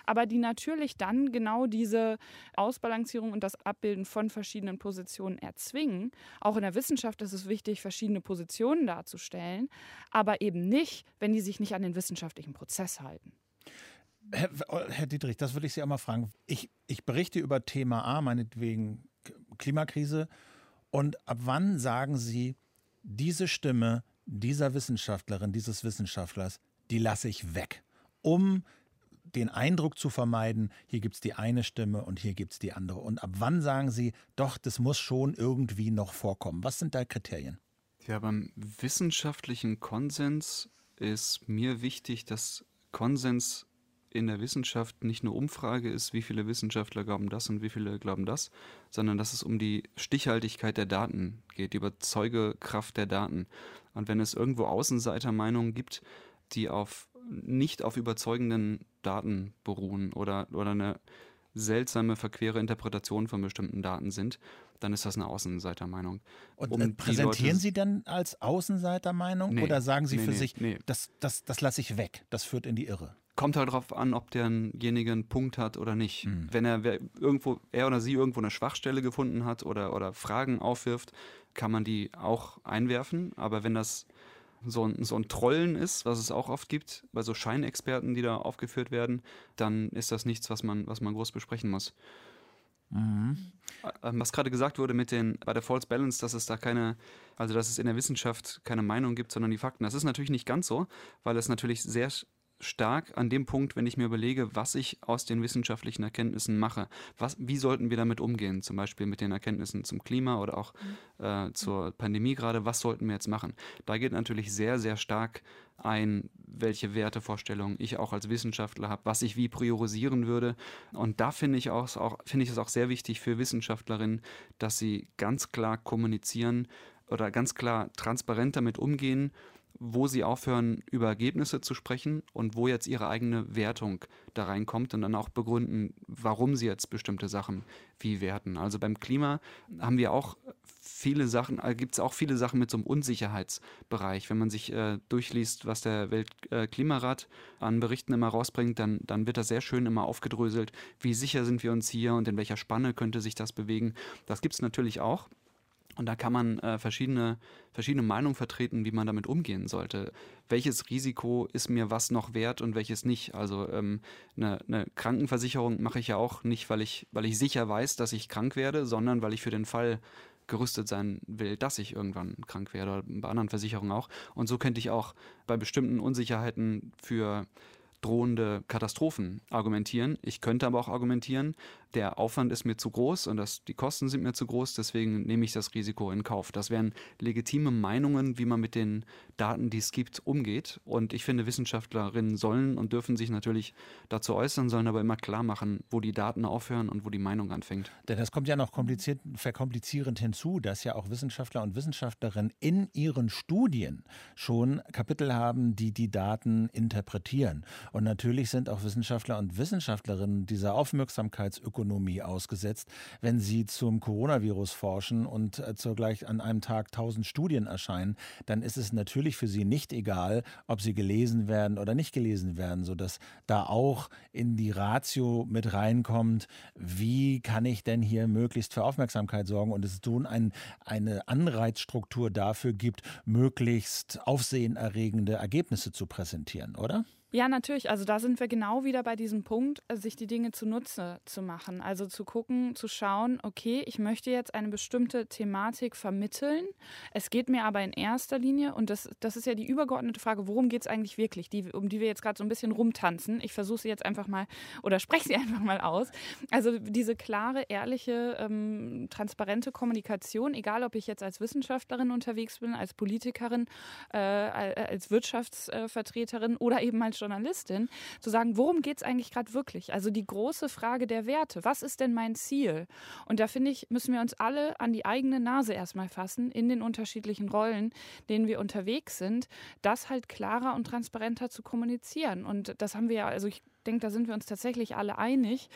aber die natürlich dann genau diese Ausbalancierung und das Abbilden von verschiedenen Positionen erzwingen. Auch in der Wissenschaft ist es wichtig, verschiedene Positionen darzustellen, aber eben eben nicht, wenn die sich nicht an den wissenschaftlichen Prozess halten. Herr, Herr Dietrich, das würde ich Sie auch mal fragen. Ich, ich berichte über Thema A, meinetwegen Klimakrise. Und ab wann sagen Sie, diese Stimme dieser Wissenschaftlerin, dieses Wissenschaftlers, die lasse ich weg, um den Eindruck zu vermeiden, hier gibt es die eine Stimme und hier gibt es die andere. Und ab wann sagen Sie, doch, das muss schon irgendwie noch vorkommen? Was sind da Kriterien? Ja, beim wissenschaftlichen Konsens ist mir wichtig, dass Konsens in der Wissenschaft nicht eine Umfrage ist, wie viele Wissenschaftler glauben das und wie viele glauben das, sondern dass es um die Stichhaltigkeit der Daten geht, die Überzeugekraft der Daten. Und wenn es irgendwo Außenseitermeinungen gibt, die auf nicht auf überzeugenden Daten beruhen oder, oder eine seltsame, verquere Interpretation von bestimmten Daten sind, dann ist das eine Außenseitermeinung. Und um äh, präsentieren Sie dann als Außenseitermeinung nee, oder sagen Sie nee, für nee, sich, das, das, das lasse ich weg, das führt in die Irre? Kommt halt darauf an, ob derjenige einen Punkt hat oder nicht. Mhm. Wenn er irgendwo, er oder sie irgendwo eine Schwachstelle gefunden hat oder, oder Fragen aufwirft, kann man die auch einwerfen. Aber wenn das so ein, so ein Trollen ist, was es auch oft gibt, bei so Scheinexperten, die da aufgeführt werden, dann ist das nichts, was man, was man groß besprechen muss. Mhm. Ähm, was gerade gesagt wurde mit den, bei der False Balance, dass es da keine, also dass es in der Wissenschaft keine Meinung gibt, sondern die Fakten. Das ist natürlich nicht ganz so, weil es natürlich sehr stark an dem Punkt, wenn ich mir überlege, was ich aus den wissenschaftlichen Erkenntnissen mache. Was, wie sollten wir damit umgehen? Zum Beispiel mit den Erkenntnissen zum Klima oder auch mhm. äh, zur Pandemie gerade. Was sollten wir jetzt machen? Da geht natürlich sehr, sehr stark ein, welche Wertevorstellungen ich auch als Wissenschaftler habe, was ich wie priorisieren würde. Und da finde ich, auch, auch, finde ich es auch sehr wichtig für Wissenschaftlerinnen, dass sie ganz klar kommunizieren oder ganz klar transparent damit umgehen wo sie aufhören, über Ergebnisse zu sprechen und wo jetzt ihre eigene Wertung da reinkommt und dann auch begründen, warum sie jetzt bestimmte Sachen wie werten. Also beim Klima haben wir auch viele Sachen, äh, gibt es auch viele Sachen mit so einem Unsicherheitsbereich. Wenn man sich äh, durchliest, was der Weltklimarat äh, an Berichten immer rausbringt, dann, dann wird das sehr schön immer aufgedröselt, wie sicher sind wir uns hier und in welcher Spanne könnte sich das bewegen. Das gibt es natürlich auch. Und da kann man äh, verschiedene, verschiedene Meinungen vertreten, wie man damit umgehen sollte. Welches Risiko ist mir was noch wert und welches nicht? Also ähm, eine, eine Krankenversicherung mache ich ja auch nicht, weil ich, weil ich sicher weiß, dass ich krank werde, sondern weil ich für den Fall gerüstet sein will, dass ich irgendwann krank werde, oder bei anderen Versicherungen auch. Und so könnte ich auch bei bestimmten Unsicherheiten für drohende Katastrophen argumentieren. Ich könnte aber auch argumentieren, der Aufwand ist mir zu groß und das, die Kosten sind mir zu groß, deswegen nehme ich das Risiko in Kauf. Das wären legitime Meinungen, wie man mit den Daten, die es gibt, umgeht. Und ich finde, Wissenschaftlerinnen sollen und dürfen sich natürlich dazu äußern, sollen aber immer klar machen, wo die Daten aufhören und wo die Meinung anfängt. Denn das kommt ja noch kompliziert, verkomplizierend hinzu, dass ja auch Wissenschaftler und Wissenschaftlerinnen in ihren Studien schon Kapitel haben, die die Daten interpretieren. Und natürlich sind auch Wissenschaftler und Wissenschaftlerinnen dieser Aufmerksamkeitsökonomie Ökonomie ausgesetzt. Wenn Sie zum Coronavirus forschen und äh, zugleich an einem Tag tausend Studien erscheinen, dann ist es natürlich für Sie nicht egal, ob sie gelesen werden oder nicht gelesen werden, sodass da auch in die Ratio mit reinkommt, wie kann ich denn hier möglichst für Aufmerksamkeit sorgen und es tun ein, eine Anreizstruktur dafür gibt, möglichst aufsehenerregende Ergebnisse zu präsentieren, oder? Ja, natürlich. Also da sind wir genau wieder bei diesem Punkt, äh, sich die Dinge zunutze zu machen. Also zu gucken, zu schauen, okay, ich möchte jetzt eine bestimmte Thematik vermitteln. Es geht mir aber in erster Linie, und das, das ist ja die übergeordnete Frage, worum geht es eigentlich wirklich, die, um die wir jetzt gerade so ein bisschen rumtanzen. Ich versuche sie jetzt einfach mal oder spreche sie <laughs> einfach mal aus. Also diese klare, ehrliche, ähm, transparente Kommunikation, egal ob ich jetzt als Wissenschaftlerin unterwegs bin, als Politikerin, äh, als Wirtschaftsvertreterin oder eben als Journalistin, zu sagen, worum geht es eigentlich gerade wirklich? Also die große Frage der Werte. Was ist denn mein Ziel? Und da finde ich, müssen wir uns alle an die eigene Nase erstmal fassen, in den unterschiedlichen Rollen, denen wir unterwegs sind, das halt klarer und transparenter zu kommunizieren. Und das haben wir ja, also ich denke, da sind wir uns tatsächlich alle einig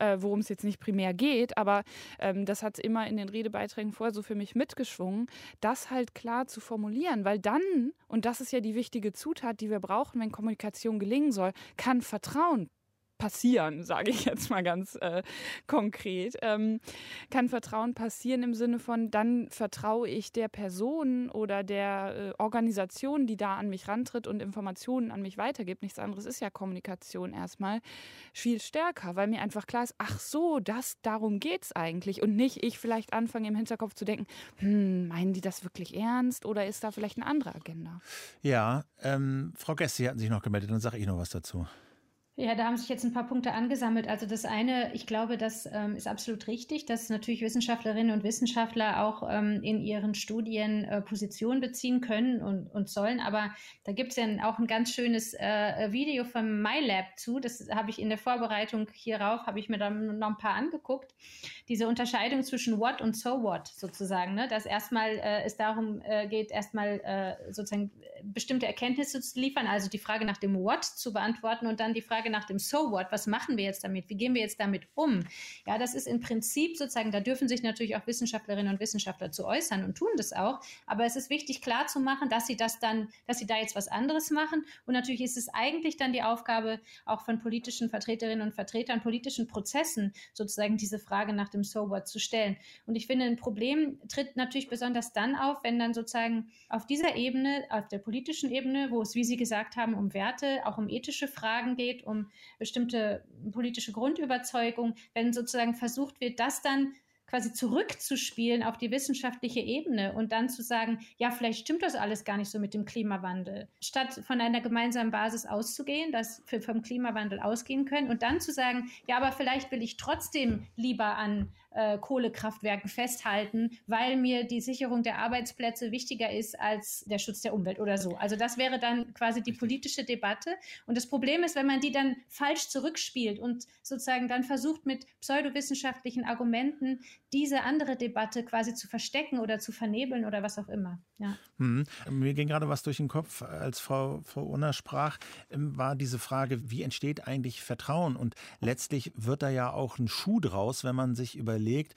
äh, worum es jetzt nicht primär geht, aber ähm, das hat immer in den Redebeiträgen vorher so für mich mitgeschwungen, das halt klar zu formulieren, weil dann, und das ist ja die wichtige Zutat, die wir brauchen, wenn Kommunikation gelingen soll, kann Vertrauen passieren, sage ich jetzt mal ganz äh, konkret. Ähm, kann Vertrauen passieren im Sinne von, dann vertraue ich der Person oder der äh, Organisation, die da an mich rantritt und Informationen an mich weitergibt. Nichts anderes ist ja Kommunikation erstmal viel stärker, weil mir einfach klar ist, ach so, das, darum geht es eigentlich und nicht ich vielleicht anfange im Hinterkopf zu denken, hm, meinen die das wirklich ernst oder ist da vielleicht eine andere Agenda? Ja, ähm, Frau Gess, Sie hatten sich noch gemeldet, dann sage ich noch was dazu. Ja, da haben sich jetzt ein paar Punkte angesammelt. Also das eine, ich glaube, das ähm, ist absolut richtig, dass natürlich Wissenschaftlerinnen und Wissenschaftler auch ähm, in ihren Studien äh, Position beziehen können und, und sollen. Aber da gibt es ja auch ein ganz schönes äh, Video vom MyLab zu. Das habe ich in der Vorbereitung hierauf, habe ich mir dann noch ein paar angeguckt. Diese Unterscheidung zwischen what und so what sozusagen. Ne? Dass erstmal äh, es darum äh, geht, erstmal äh, sozusagen bestimmte Erkenntnisse zu liefern, also die Frage nach dem what zu beantworten und dann die Frage Nach dem So what, was machen wir jetzt damit? Wie gehen wir jetzt damit um? Ja, das ist im Prinzip sozusagen, da dürfen sich natürlich auch Wissenschaftlerinnen und Wissenschaftler zu äußern und tun das auch. Aber es ist wichtig klar zu machen, dass sie das dann, dass sie da jetzt was anderes machen. Und natürlich ist es eigentlich dann die Aufgabe auch von politischen Vertreterinnen und Vertretern, politischen Prozessen sozusagen diese Frage nach dem So what zu stellen. Und ich finde, ein Problem tritt natürlich besonders dann auf, wenn dann sozusagen auf dieser Ebene, auf der politischen Ebene, wo es, wie Sie gesagt haben, um Werte, auch um ethische Fragen geht, um bestimmte politische Grundüberzeugung, wenn sozusagen versucht wird, das dann quasi zurückzuspielen auf die wissenschaftliche Ebene und dann zu sagen, ja, vielleicht stimmt das alles gar nicht so mit dem Klimawandel. Statt von einer gemeinsamen Basis auszugehen, dass wir vom Klimawandel ausgehen können und dann zu sagen, ja, aber vielleicht will ich trotzdem lieber an äh, Kohlekraftwerken festhalten, weil mir die Sicherung der Arbeitsplätze wichtiger ist als der Schutz der Umwelt oder so. Also das wäre dann quasi die politische Debatte. Und das Problem ist, wenn man die dann falsch zurückspielt und sozusagen dann versucht mit pseudowissenschaftlichen Argumenten diese andere Debatte quasi zu verstecken oder zu vernebeln oder was auch immer. Ja. Hm. Mir ging gerade was durch den Kopf, als Frau, Frau Unner sprach, ähm, war diese Frage, wie entsteht eigentlich Vertrauen? Und letztlich wird da ja auch ein Schuh draus, wenn man sich überlegt, überlegt,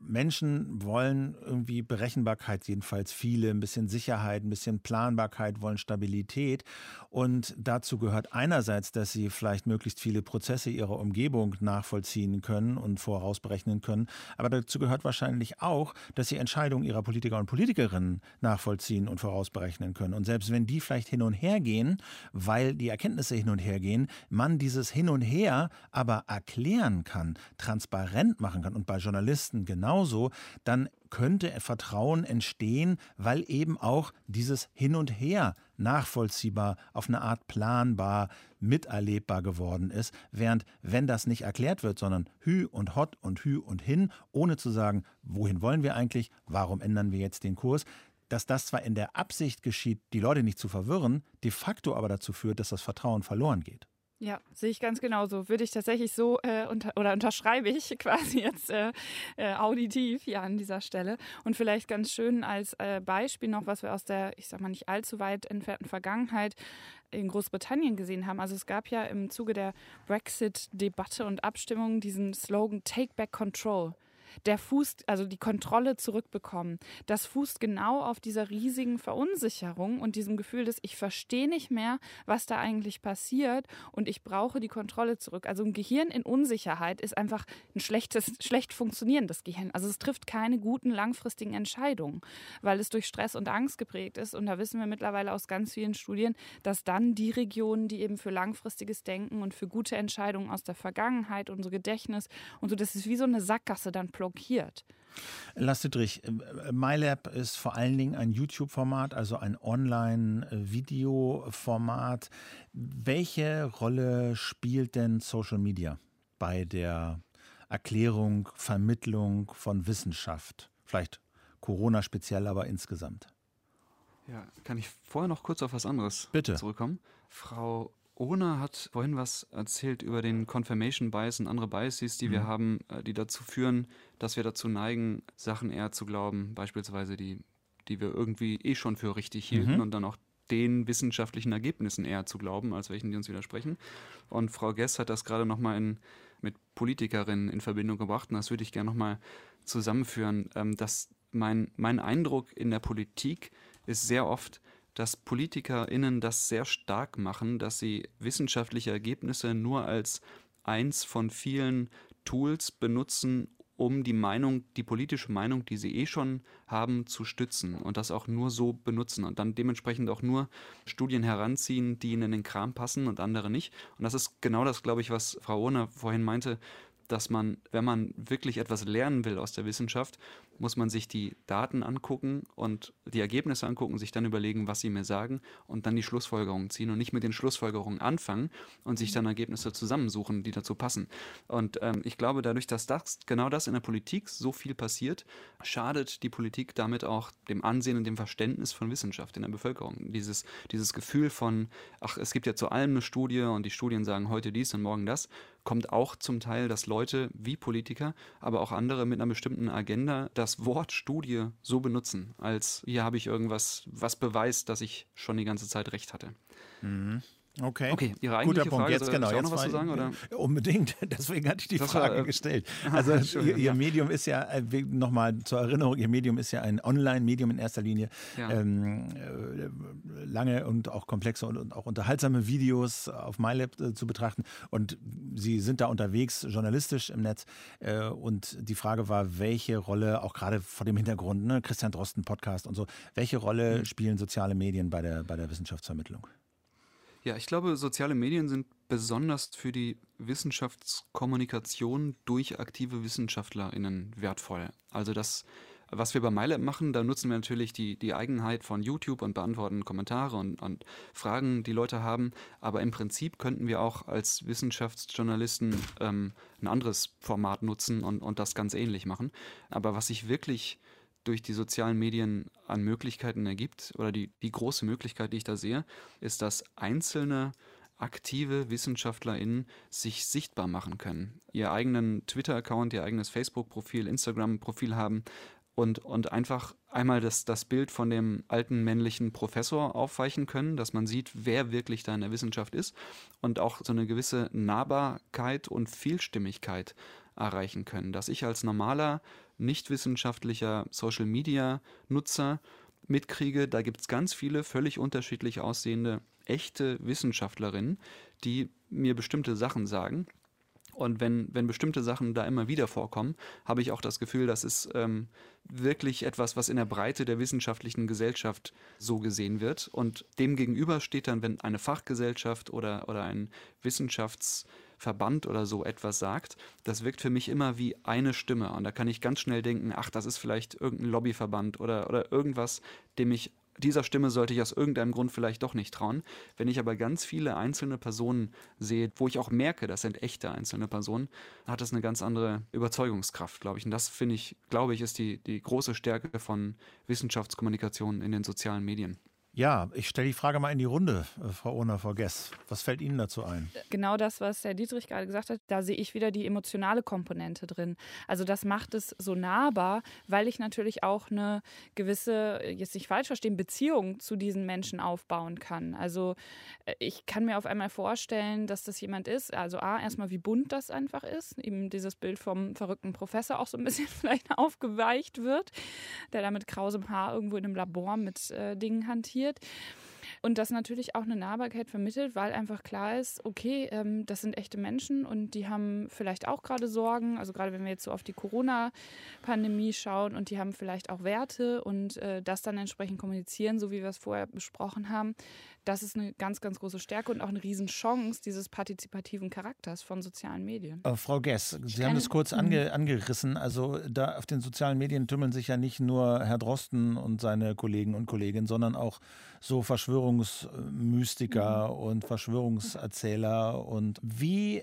Menschen wollen irgendwie Berechenbarkeit, jedenfalls viele, ein bisschen Sicherheit, ein bisschen Planbarkeit, wollen Stabilität. Und dazu gehört einerseits, dass sie vielleicht möglichst viele Prozesse ihrer Umgebung nachvollziehen können und vorausberechnen können. Aber dazu gehört wahrscheinlich auch, dass sie Entscheidungen ihrer Politiker und Politikerinnen nachvollziehen und vorausberechnen können. Und selbst wenn die vielleicht hin und her gehen, weil die Erkenntnisse hin und her gehen, man dieses Hin und Her aber erklären kann, transparent machen kann und bei Journalisten genau genauso, dann könnte Vertrauen entstehen, weil eben auch dieses Hin und Her nachvollziehbar, auf eine Art planbar, miterlebbar geworden ist. Während, wenn das nicht erklärt wird, sondern Hü und Hot und Hü und Hin, ohne zu sagen, wohin wollen wir eigentlich, warum ändern wir jetzt den Kurs, dass das zwar in der Absicht geschieht, die Leute nicht zu verwirren, de facto aber dazu führt, dass das Vertrauen verloren geht. Ja, sehe ich ganz genauso. Würde ich tatsächlich so äh, unter, oder unterschreibe ich <laughs> quasi jetzt äh, äh, auditiv hier an dieser Stelle. Und vielleicht ganz schön als äh, Beispiel noch, was wir aus der, ich sag mal, nicht allzu weit entfernten Vergangenheit in Großbritannien gesehen haben. Also es gab ja im Zuge der Brexit-Debatte und Abstimmung diesen Slogan Take Back Control der fußt, also die Kontrolle zurückbekommen. Das fußt genau auf dieser riesigen Verunsicherung und diesem Gefühl, dass ich verstehe nicht mehr, was da eigentlich passiert und ich brauche die Kontrolle zurück. Also ein Gehirn in Unsicherheit ist einfach ein schlechtes, schlecht funktionierendes Gehirn. Also es trifft keine guten langfristigen Entscheidungen, weil es durch Stress und Angst geprägt ist. Und da wissen wir mittlerweile aus ganz vielen Studien, dass dann die Regionen, die eben für langfristiges Denken und für gute Entscheidungen aus der Vergangenheit, unser Gedächtnis und so, das ist wie so eine Sackgasse dann blockiert. Lars Dittrich, äh, MyLab ist vor allen Dingen ein YouTube-Format, also ein Online-Video-Format. Welche Rolle spielt denn Social Media bei der Erklärung, Vermittlung von Wissenschaft? Vielleicht Corona speziell, aber insgesamt. Ja, kann ich vorher noch kurz auf was anderes Bitte. zurückkommen? Frau Ona hat vorhin was erzählt über den Confirmation Bias und andere Biases, die mhm. wir haben, äh, die dazu führen, dass wir dazu neigen, Sachen eher zu glauben, beispielsweise die, die wir irgendwie eh schon für richtig hielten mhm. und dann auch den wissenschaftlichen Ergebnissen eher zu glauben, als welchen, die uns widersprechen. Und Frau Gess hat das gerade nochmal mit Politikerinnen in Verbindung gebracht und das würde ich gerne nochmal zusammenführen, ähm, dass mein, mein Eindruck in der Politik ist sehr oft, dass PolitikerInnen das sehr stark machen, dass sie wissenschaftliche Ergebnisse nur als eins von vielen Tools benutzen, um die Meinung, die politische Meinung, die sie eh schon haben, zu stützen und das auch nur so benutzen und dann dementsprechend auch nur Studien heranziehen, die ihnen in den Kram passen und andere nicht. Und das ist genau das, glaube ich, was Frau Ohner vorhin meinte, dass man, wenn man wirklich etwas lernen will aus der Wissenschaft, muss man sich die Daten angucken und die Ergebnisse angucken, sich dann überlegen, was sie mir sagen und dann die Schlussfolgerungen ziehen und nicht mit den Schlussfolgerungen anfangen und sich dann Ergebnisse zusammensuchen, die dazu passen. Und ähm, ich glaube, dadurch, dass das, genau das in der Politik so viel passiert, schadet die Politik damit auch dem Ansehen und dem Verständnis von Wissenschaft in der Bevölkerung. Dieses, dieses Gefühl von, ach, es gibt ja zu allem eine Studie und die Studien sagen heute dies und morgen das, kommt auch zum Teil, dass Leute wie Politiker, aber auch andere mit einer bestimmten Agenda das Wort Studie so benutzen, als hier habe ich irgendwas, was beweist, dass ich schon die ganze Zeit recht hatte. Mhm. Okay. Okay, Ihre eigentliche Guter Punkt. Frage, Jetzt genau. Jetzt noch was zu sagen? Oder? <laughs> Unbedingt. Deswegen hatte ich die Das Frage war, äh, gestellt. <laughs> Also ihr, ihr. Medium ist ja, äh, nochmal zur Erinnerung, Ihr Medium ist ja ein Online-Medium in erster Linie. Ja. Ähm, äh, lange und auch komplexe und, und auch unterhaltsame Videos auf MyLab äh, zu betrachten. Und Sie sind da unterwegs, journalistisch im Netz. Äh, und die Frage war, welche Rolle, auch gerade vor dem Hintergrund, ne, Christian Drosten Podcast und so, welche Rolle Mhm. spielen soziale Medien bei der, bei der Wissenschaftsvermittlung? Ja, ich glaube, soziale Medien sind besonders für die Wissenschaftskommunikation durch aktive WissenschaftlerInnen wertvoll. Also das, was wir bei MyLab machen, da nutzen wir natürlich die, die Eigenheit von YouTube und beantworten Kommentare und, und Fragen, die Leute haben. Aber im Prinzip könnten wir auch als Wissenschaftsjournalisten ähm, ein anderes Format nutzen und, und das ganz ähnlich machen. Aber was sich wirklich durch die sozialen Medien an Möglichkeiten ergibt, oder die, die große Möglichkeit, die ich da sehe, ist, dass einzelne aktive WissenschaftlerInnen sich sichtbar machen können, ihr eigenen Twitter-Account, ihr eigenes Facebook-Profil, Instagram-Profil haben und, und einfach einmal das, das Bild von dem alten männlichen Professor aufweichen können, dass man sieht, wer wirklich da in der Wissenschaft ist und auch so eine gewisse Nahbarkeit und Vielstimmigkeit erreichen können, dass ich als normaler, nicht wissenschaftlicher Social-Media-Nutzer mitkriege, da gibt es ganz viele völlig unterschiedlich aussehende echte Wissenschaftlerinnen, die mir bestimmte Sachen sagen. Und wenn, wenn bestimmte Sachen da immer wieder vorkommen, habe ich auch das Gefühl, das ist ähm, wirklich etwas, was in der Breite der wissenschaftlichen Gesellschaft so gesehen wird. Und dem gegenüber steht dann, wenn eine Fachgesellschaft oder, oder ein Wissenschaftsverband oder so etwas sagt, das wirkt für mich immer wie eine Stimme. Und da kann ich ganz schnell denken, ach, das ist vielleicht irgendein Lobbyverband oder, oder irgendwas, dem ich dieser Stimme sollte ich aus irgendeinem Grund vielleicht doch nicht trauen. Wenn ich aber ganz viele einzelne Personen sehe, wo ich auch merke, das sind echte einzelne Personen, hat das eine ganz andere Überzeugungskraft, glaube ich. Und das finde ich, glaube ich, ist die, die große Stärke von Wissenschaftskommunikation in den sozialen Medien. Ja, ich stelle die Frage mal in die Runde, äh, Frau Ohner, Frau Gess. Was fällt Ihnen dazu ein? Genau das, was Herr Dietrich gerade gesagt hat, da sehe ich wieder die emotionale Komponente drin. Also das macht es so nahbar, weil ich natürlich auch eine gewisse, jetzt nicht falsch verstehen, Beziehung zu diesen Menschen aufbauen kann. Also äh, ich kann mir auf einmal vorstellen, dass das jemand ist, also A, erstmal wie bunt das einfach ist, eben dieses Bild vom verrückten Professor auch so ein bisschen <laughs> vielleicht aufgeweicht wird, der da mit krausem Haar irgendwo in einem Labor mit äh, Dingen hantiert. Und das natürlich auch eine Nahbarkeit vermittelt, weil einfach klar ist, okay, ähm, das sind echte Menschen und die haben vielleicht auch gerade Sorgen. Also gerade wenn wir jetzt so auf die Corona-Pandemie schauen und die haben vielleicht auch Werte und äh, das dann entsprechend kommunizieren, so wie wir es vorher besprochen haben, das ist eine ganz, ganz große Stärke und auch eine Riesenchance dieses partizipativen Charakters von sozialen Medien. Äh, Frau Gess, Sie kann- haben das kurz ange, angerissen. Also da auf den sozialen Medien tümmeln sich ja nicht nur Herr Drosten und seine Kollegen und Kolleginnen, sondern auch so Verschwörungsmystiker und Verschwörungserzähler. Und wie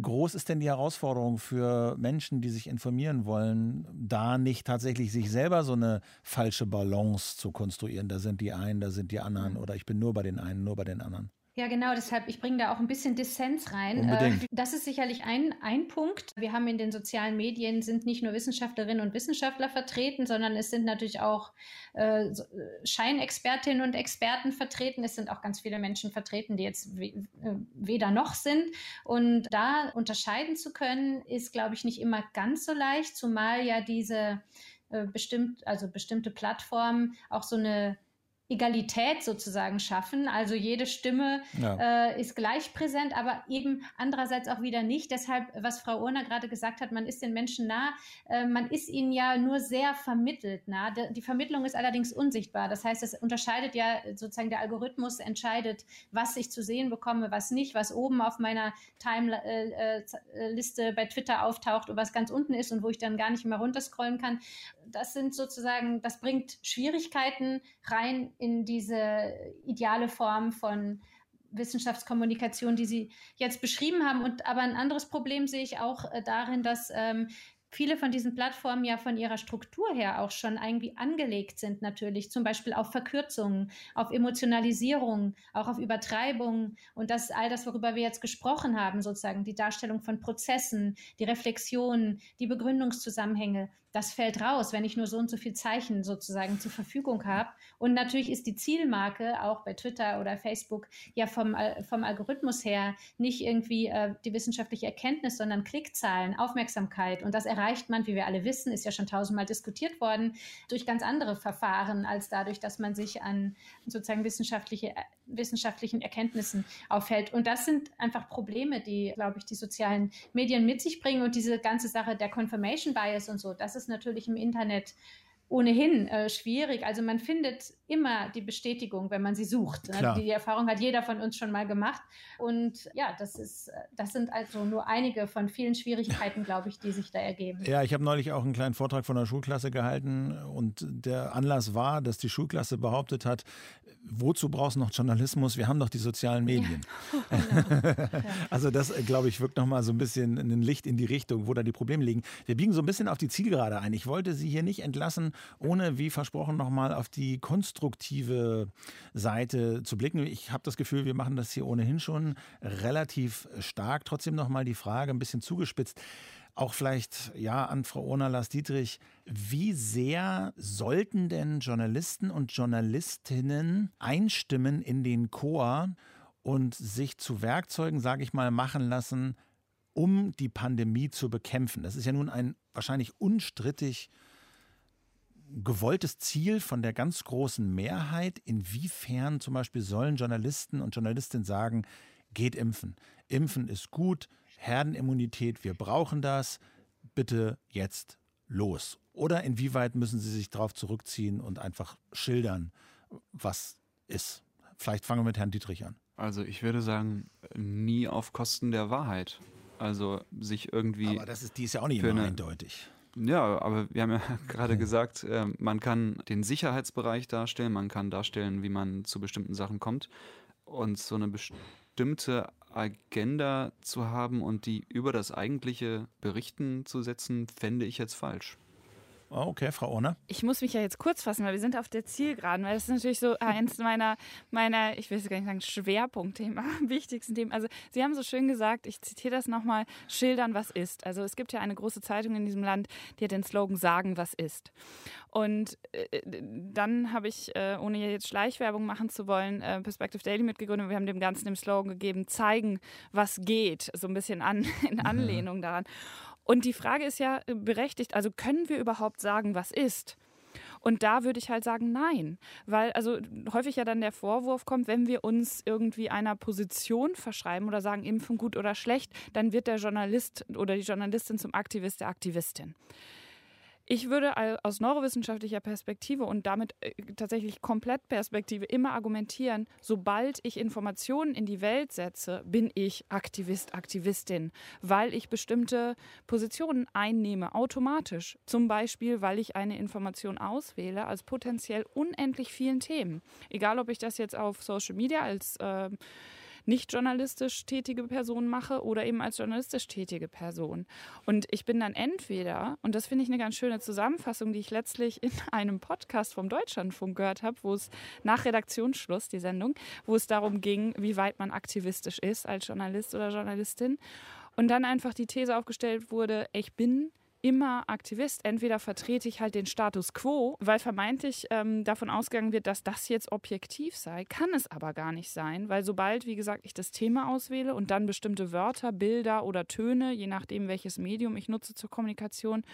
groß ist denn die Herausforderung für Menschen, die sich informieren wollen, da nicht tatsächlich sich selber so eine falsche Balance zu konstruieren? Da sind die einen, da sind die anderen oder ich bin nur bei den einen, nur bei den anderen. Ja, genau, deshalb, ich bringe da auch ein bisschen Dissens rein. Unbedingt. Äh, Das ist sicherlich ein, ein Punkt. Wir haben in den sozialen Medien sind nicht nur Wissenschaftlerinnen und Wissenschaftler vertreten, sondern es sind natürlich auch äh, äh, Scheinexpertinnen und Experten vertreten. Es sind auch ganz viele Menschen vertreten, die jetzt we äh, weder noch sind. Und da unterscheiden zu können, ist, glaube ich, nicht immer ganz so leicht, zumal ja diese bestimmt, also bestimmte Plattformen auch so eine Egalität sozusagen schaffen. Also jede Stimme ja. äh, ist gleich präsent, aber eben andererseits auch wieder nicht. Deshalb, was Frau Urner gerade gesagt hat, man ist den Menschen nah, äh, man ist ihnen ja nur sehr vermittelt nah. Die Vermittlung ist allerdings unsichtbar. Das heißt, es unterscheidet ja sozusagen der Algorithmus entscheidet, was ich zu sehen bekomme, was nicht, was oben auf meiner Time-Liste äh, äh, bei Twitter auftaucht und was ganz unten ist und wo ich dann gar nicht mehr runterscrollen kann. Das sind sozusagen, das bringt Schwierigkeiten rein in diese ideale Form von Wissenschaftskommunikation, die Sie jetzt beschrieben haben. Und aber ein anderes Problem sehe ich auch äh, darin, dass ähm, viele von diesen Plattformen ja von ihrer Struktur her auch schon irgendwie angelegt sind, natürlich, zum Beispiel auf Verkürzungen, auf Emotionalisierung, auch auf Übertreibung. Und das all das, worüber wir jetzt gesprochen haben, sozusagen die Darstellung von Prozessen, die Reflexion, die Begründungszusammenhänge das fällt raus, wenn ich nur so und so viel Zeichen sozusagen zur Verfügung habe. Und natürlich ist die Zielmarke auch bei Twitter oder Facebook ja vom, vom Algorithmus her nicht irgendwie äh, die wissenschaftliche Erkenntnis, sondern Klickzahlen, Aufmerksamkeit. Und das erreicht man, wie wir alle wissen, ist ja schon tausendmal diskutiert worden, durch ganz andere Verfahren als dadurch, dass man sich an sozusagen wissenschaftliche, wissenschaftlichen Erkenntnissen aufhält. Und das sind einfach Probleme, die, glaube ich, die sozialen Medien mit sich bringen und diese ganze Sache der Confirmation Bias und so, das ist natürlich im Internet ohnehin äh, schwierig. Also man findet immer die Bestätigung, wenn man sie sucht. Ne? Die Erfahrung hat jeder von uns schon mal gemacht. Und ja, das ist, das sind also nur einige von vielen Schwierigkeiten, glaube ich, die sich da ergeben. Ja, ich habe neulich auch einen kleinen Vortrag von der Schulklasse gehalten und der Anlass war, dass die Schulklasse behauptet hat, wozu brauchst du noch Journalismus? Wir haben doch die sozialen Medien. Ja. <laughs> Genau. <laughs> also das, äh, glaube ich, wirkt nochmal so ein bisschen ein Licht in die Richtung, wo da die Probleme liegen. Wir biegen so ein bisschen auf die Zielgerade ein. Ich wollte Sie hier nicht entlassen, ohne, wie versprochen, nochmal auf die konstruktive Seite zu blicken. Ich habe das Gefühl, wir machen das hier ohnehin schon relativ stark. Trotzdem nochmal die Frage ein bisschen zugespitzt auch vielleicht ja an Frau Ona Lars Dietrich, wie sehr sollten denn Journalisten und Journalistinnen einstimmen in den Chor und sich zu Werkzeugen, sage ich mal, machen lassen, um die Pandemie zu bekämpfen? Das ist ja nun ein wahrscheinlich unstrittig gewolltes Ziel von der ganz großen Mehrheit. Inwiefern zum Beispiel sollen Journalisten und Journalistinnen sagen, geht impfen. Impfen ist gut, Herdenimmunität, wir brauchen das, bitte jetzt los. Oder inwieweit müssen Sie sich darauf zurückziehen und einfach schildern, was ist? Vielleicht fangen wir mit Herrn Dietrich an. Also ich würde sagen, nie auf Kosten der Wahrheit. Also sich irgendwie. Aber das ist, die ist ja auch nicht immer eindeutig. Ja, aber wir haben ja <laughs> gerade gesagt, äh, man kann den Sicherheitsbereich darstellen, man kann darstellen, wie man zu bestimmten Sachen kommt. Und so eine bestimmte Agenda zu haben und die über das eigentliche Berichten zu setzen, fände ich jetzt falsch. Oh, okay, Frau Ohne. Ich muss mich ja jetzt kurz fassen, weil wir sind auf der Zielgeraden, weil das ist natürlich so eins meiner, meiner ich will es gar nicht sagen, Schwerpunktthema, wichtigsten Themen. Also Sie haben so schön gesagt, ich zitiere das nochmal, schildern, was ist. Also es gibt ja eine große Zeitung in diesem Land, die hat den Slogan Sagen, was ist. Und äh, dann habe ich, äh, ohne jetzt Schleichwerbung machen zu wollen, äh, Perspective Daily mitgegründet. Wir haben dem Ganzen den Slogan gegeben, zeigen, was geht. So ein bisschen an, in mhm. Anlehnung daran. Und die Frage ist ja äh, berechtigt, also können wir überhaupt sagen, was ist? Und da würde ich halt sagen, nein. Weil also häufig ja dann der Vorwurf kommt, wenn wir uns irgendwie einer Position verschreiben oder sagen, impfen gut oder schlecht, dann wird der Journalist oder die Journalistin zum Aktivist, der Aktivistin. Ich würde aus neurowissenschaftlicher Perspektive und damit äh, tatsächlich komplett Perspektive immer argumentieren, sobald ich Informationen in die Welt setze, bin ich Aktivist, Aktivistin, weil ich bestimmte Positionen einnehme, automatisch. Zum Beispiel, weil ich eine Information auswähle als potenziell unendlich vielen Themen. Egal, ob ich das jetzt auf Social Media als äh, nicht journalistisch tätige Person mache oder eben als journalistisch tätige Person. Und ich bin dann entweder, und das finde ich eine ganz schöne Zusammenfassung, die ich letztlich in <laughs> einem Podcast vom Deutschlandfunk gehört habe, wo es nach Redaktionsschluss, die Sendung, wo es darum ging, wie weit man aktivistisch ist als Journalist oder Journalistin. Und dann einfach die These aufgestellt wurde, ich bin immer Aktivist. Entweder vertrete ich halt den Status quo, weil vermeintlich ähm, davon ausgegangen wird, dass das jetzt objektiv sei. Kann es aber gar nicht sein, weil sobald, wie gesagt, ich das Thema auswähle und dann bestimmte Wörter, Bilder oder Töne, je nachdem, welches Medium ich nutze zur Kommunikation,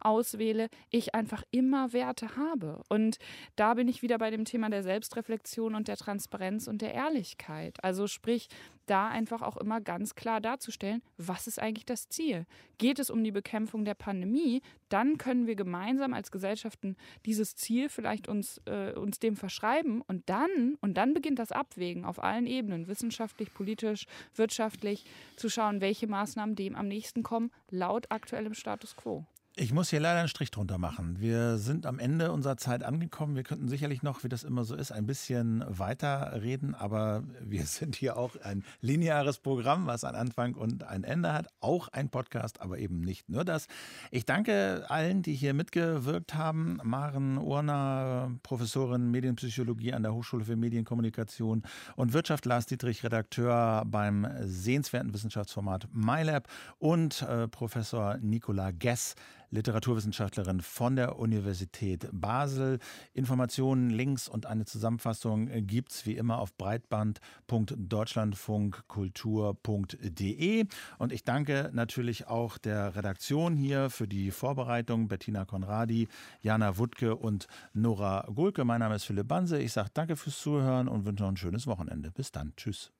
auswähle, ich einfach immer Werte habe. Und da bin ich wieder bei dem Thema der Selbstreflexion und der Transparenz und der Ehrlichkeit. Also sprich, da einfach auch immer ganz klar darzustellen, was ist eigentlich das Ziel? Geht es um die Bekämpfung der Pandemie, dann können wir gemeinsam als Gesellschaften dieses Ziel vielleicht uns, äh, uns dem verschreiben und dann, und dann beginnt das Abwägen auf allen Ebenen, wissenschaftlich, politisch, wirtschaftlich, zu schauen, welche Maßnahmen dem am nächsten kommen, laut aktuellem Status quo. Ich muss hier leider einen Strich drunter machen. Wir sind am Ende unserer Zeit angekommen. Wir könnten sicherlich noch, wie das immer so ist, ein bisschen weiter reden, aber wir <laughs> sind hier auch ein lineares Programm, was einen Anfang und ein Ende hat. Auch ein Podcast, aber eben nicht nur das. Ich danke allen, die hier mitgewirkt haben. Maren Urner, Professorin Medienpsychologie an der Hochschule für Medienkommunikation und Wirtschaft, Lars Dietrich, Redakteur beim sehenswerten Wissenschaftsformat MyLab und äh, Professor Nicola Gess, Literaturwissenschaftlerin von der Universität Basel. Informationen, Links und eine Zusammenfassung gibt es wie immer auf breitband.deutschlandfunkkultur.de. Und ich danke natürlich auch der Redaktion hier für die Vorbereitung, Bettina Konradi, Jana Wuttke und Nora Gulke. Mein Name ist Philipp Banse. Ich sage danke fürs Zuhören und wünsche noch ein schönes Wochenende. Bis dann. Tschüss.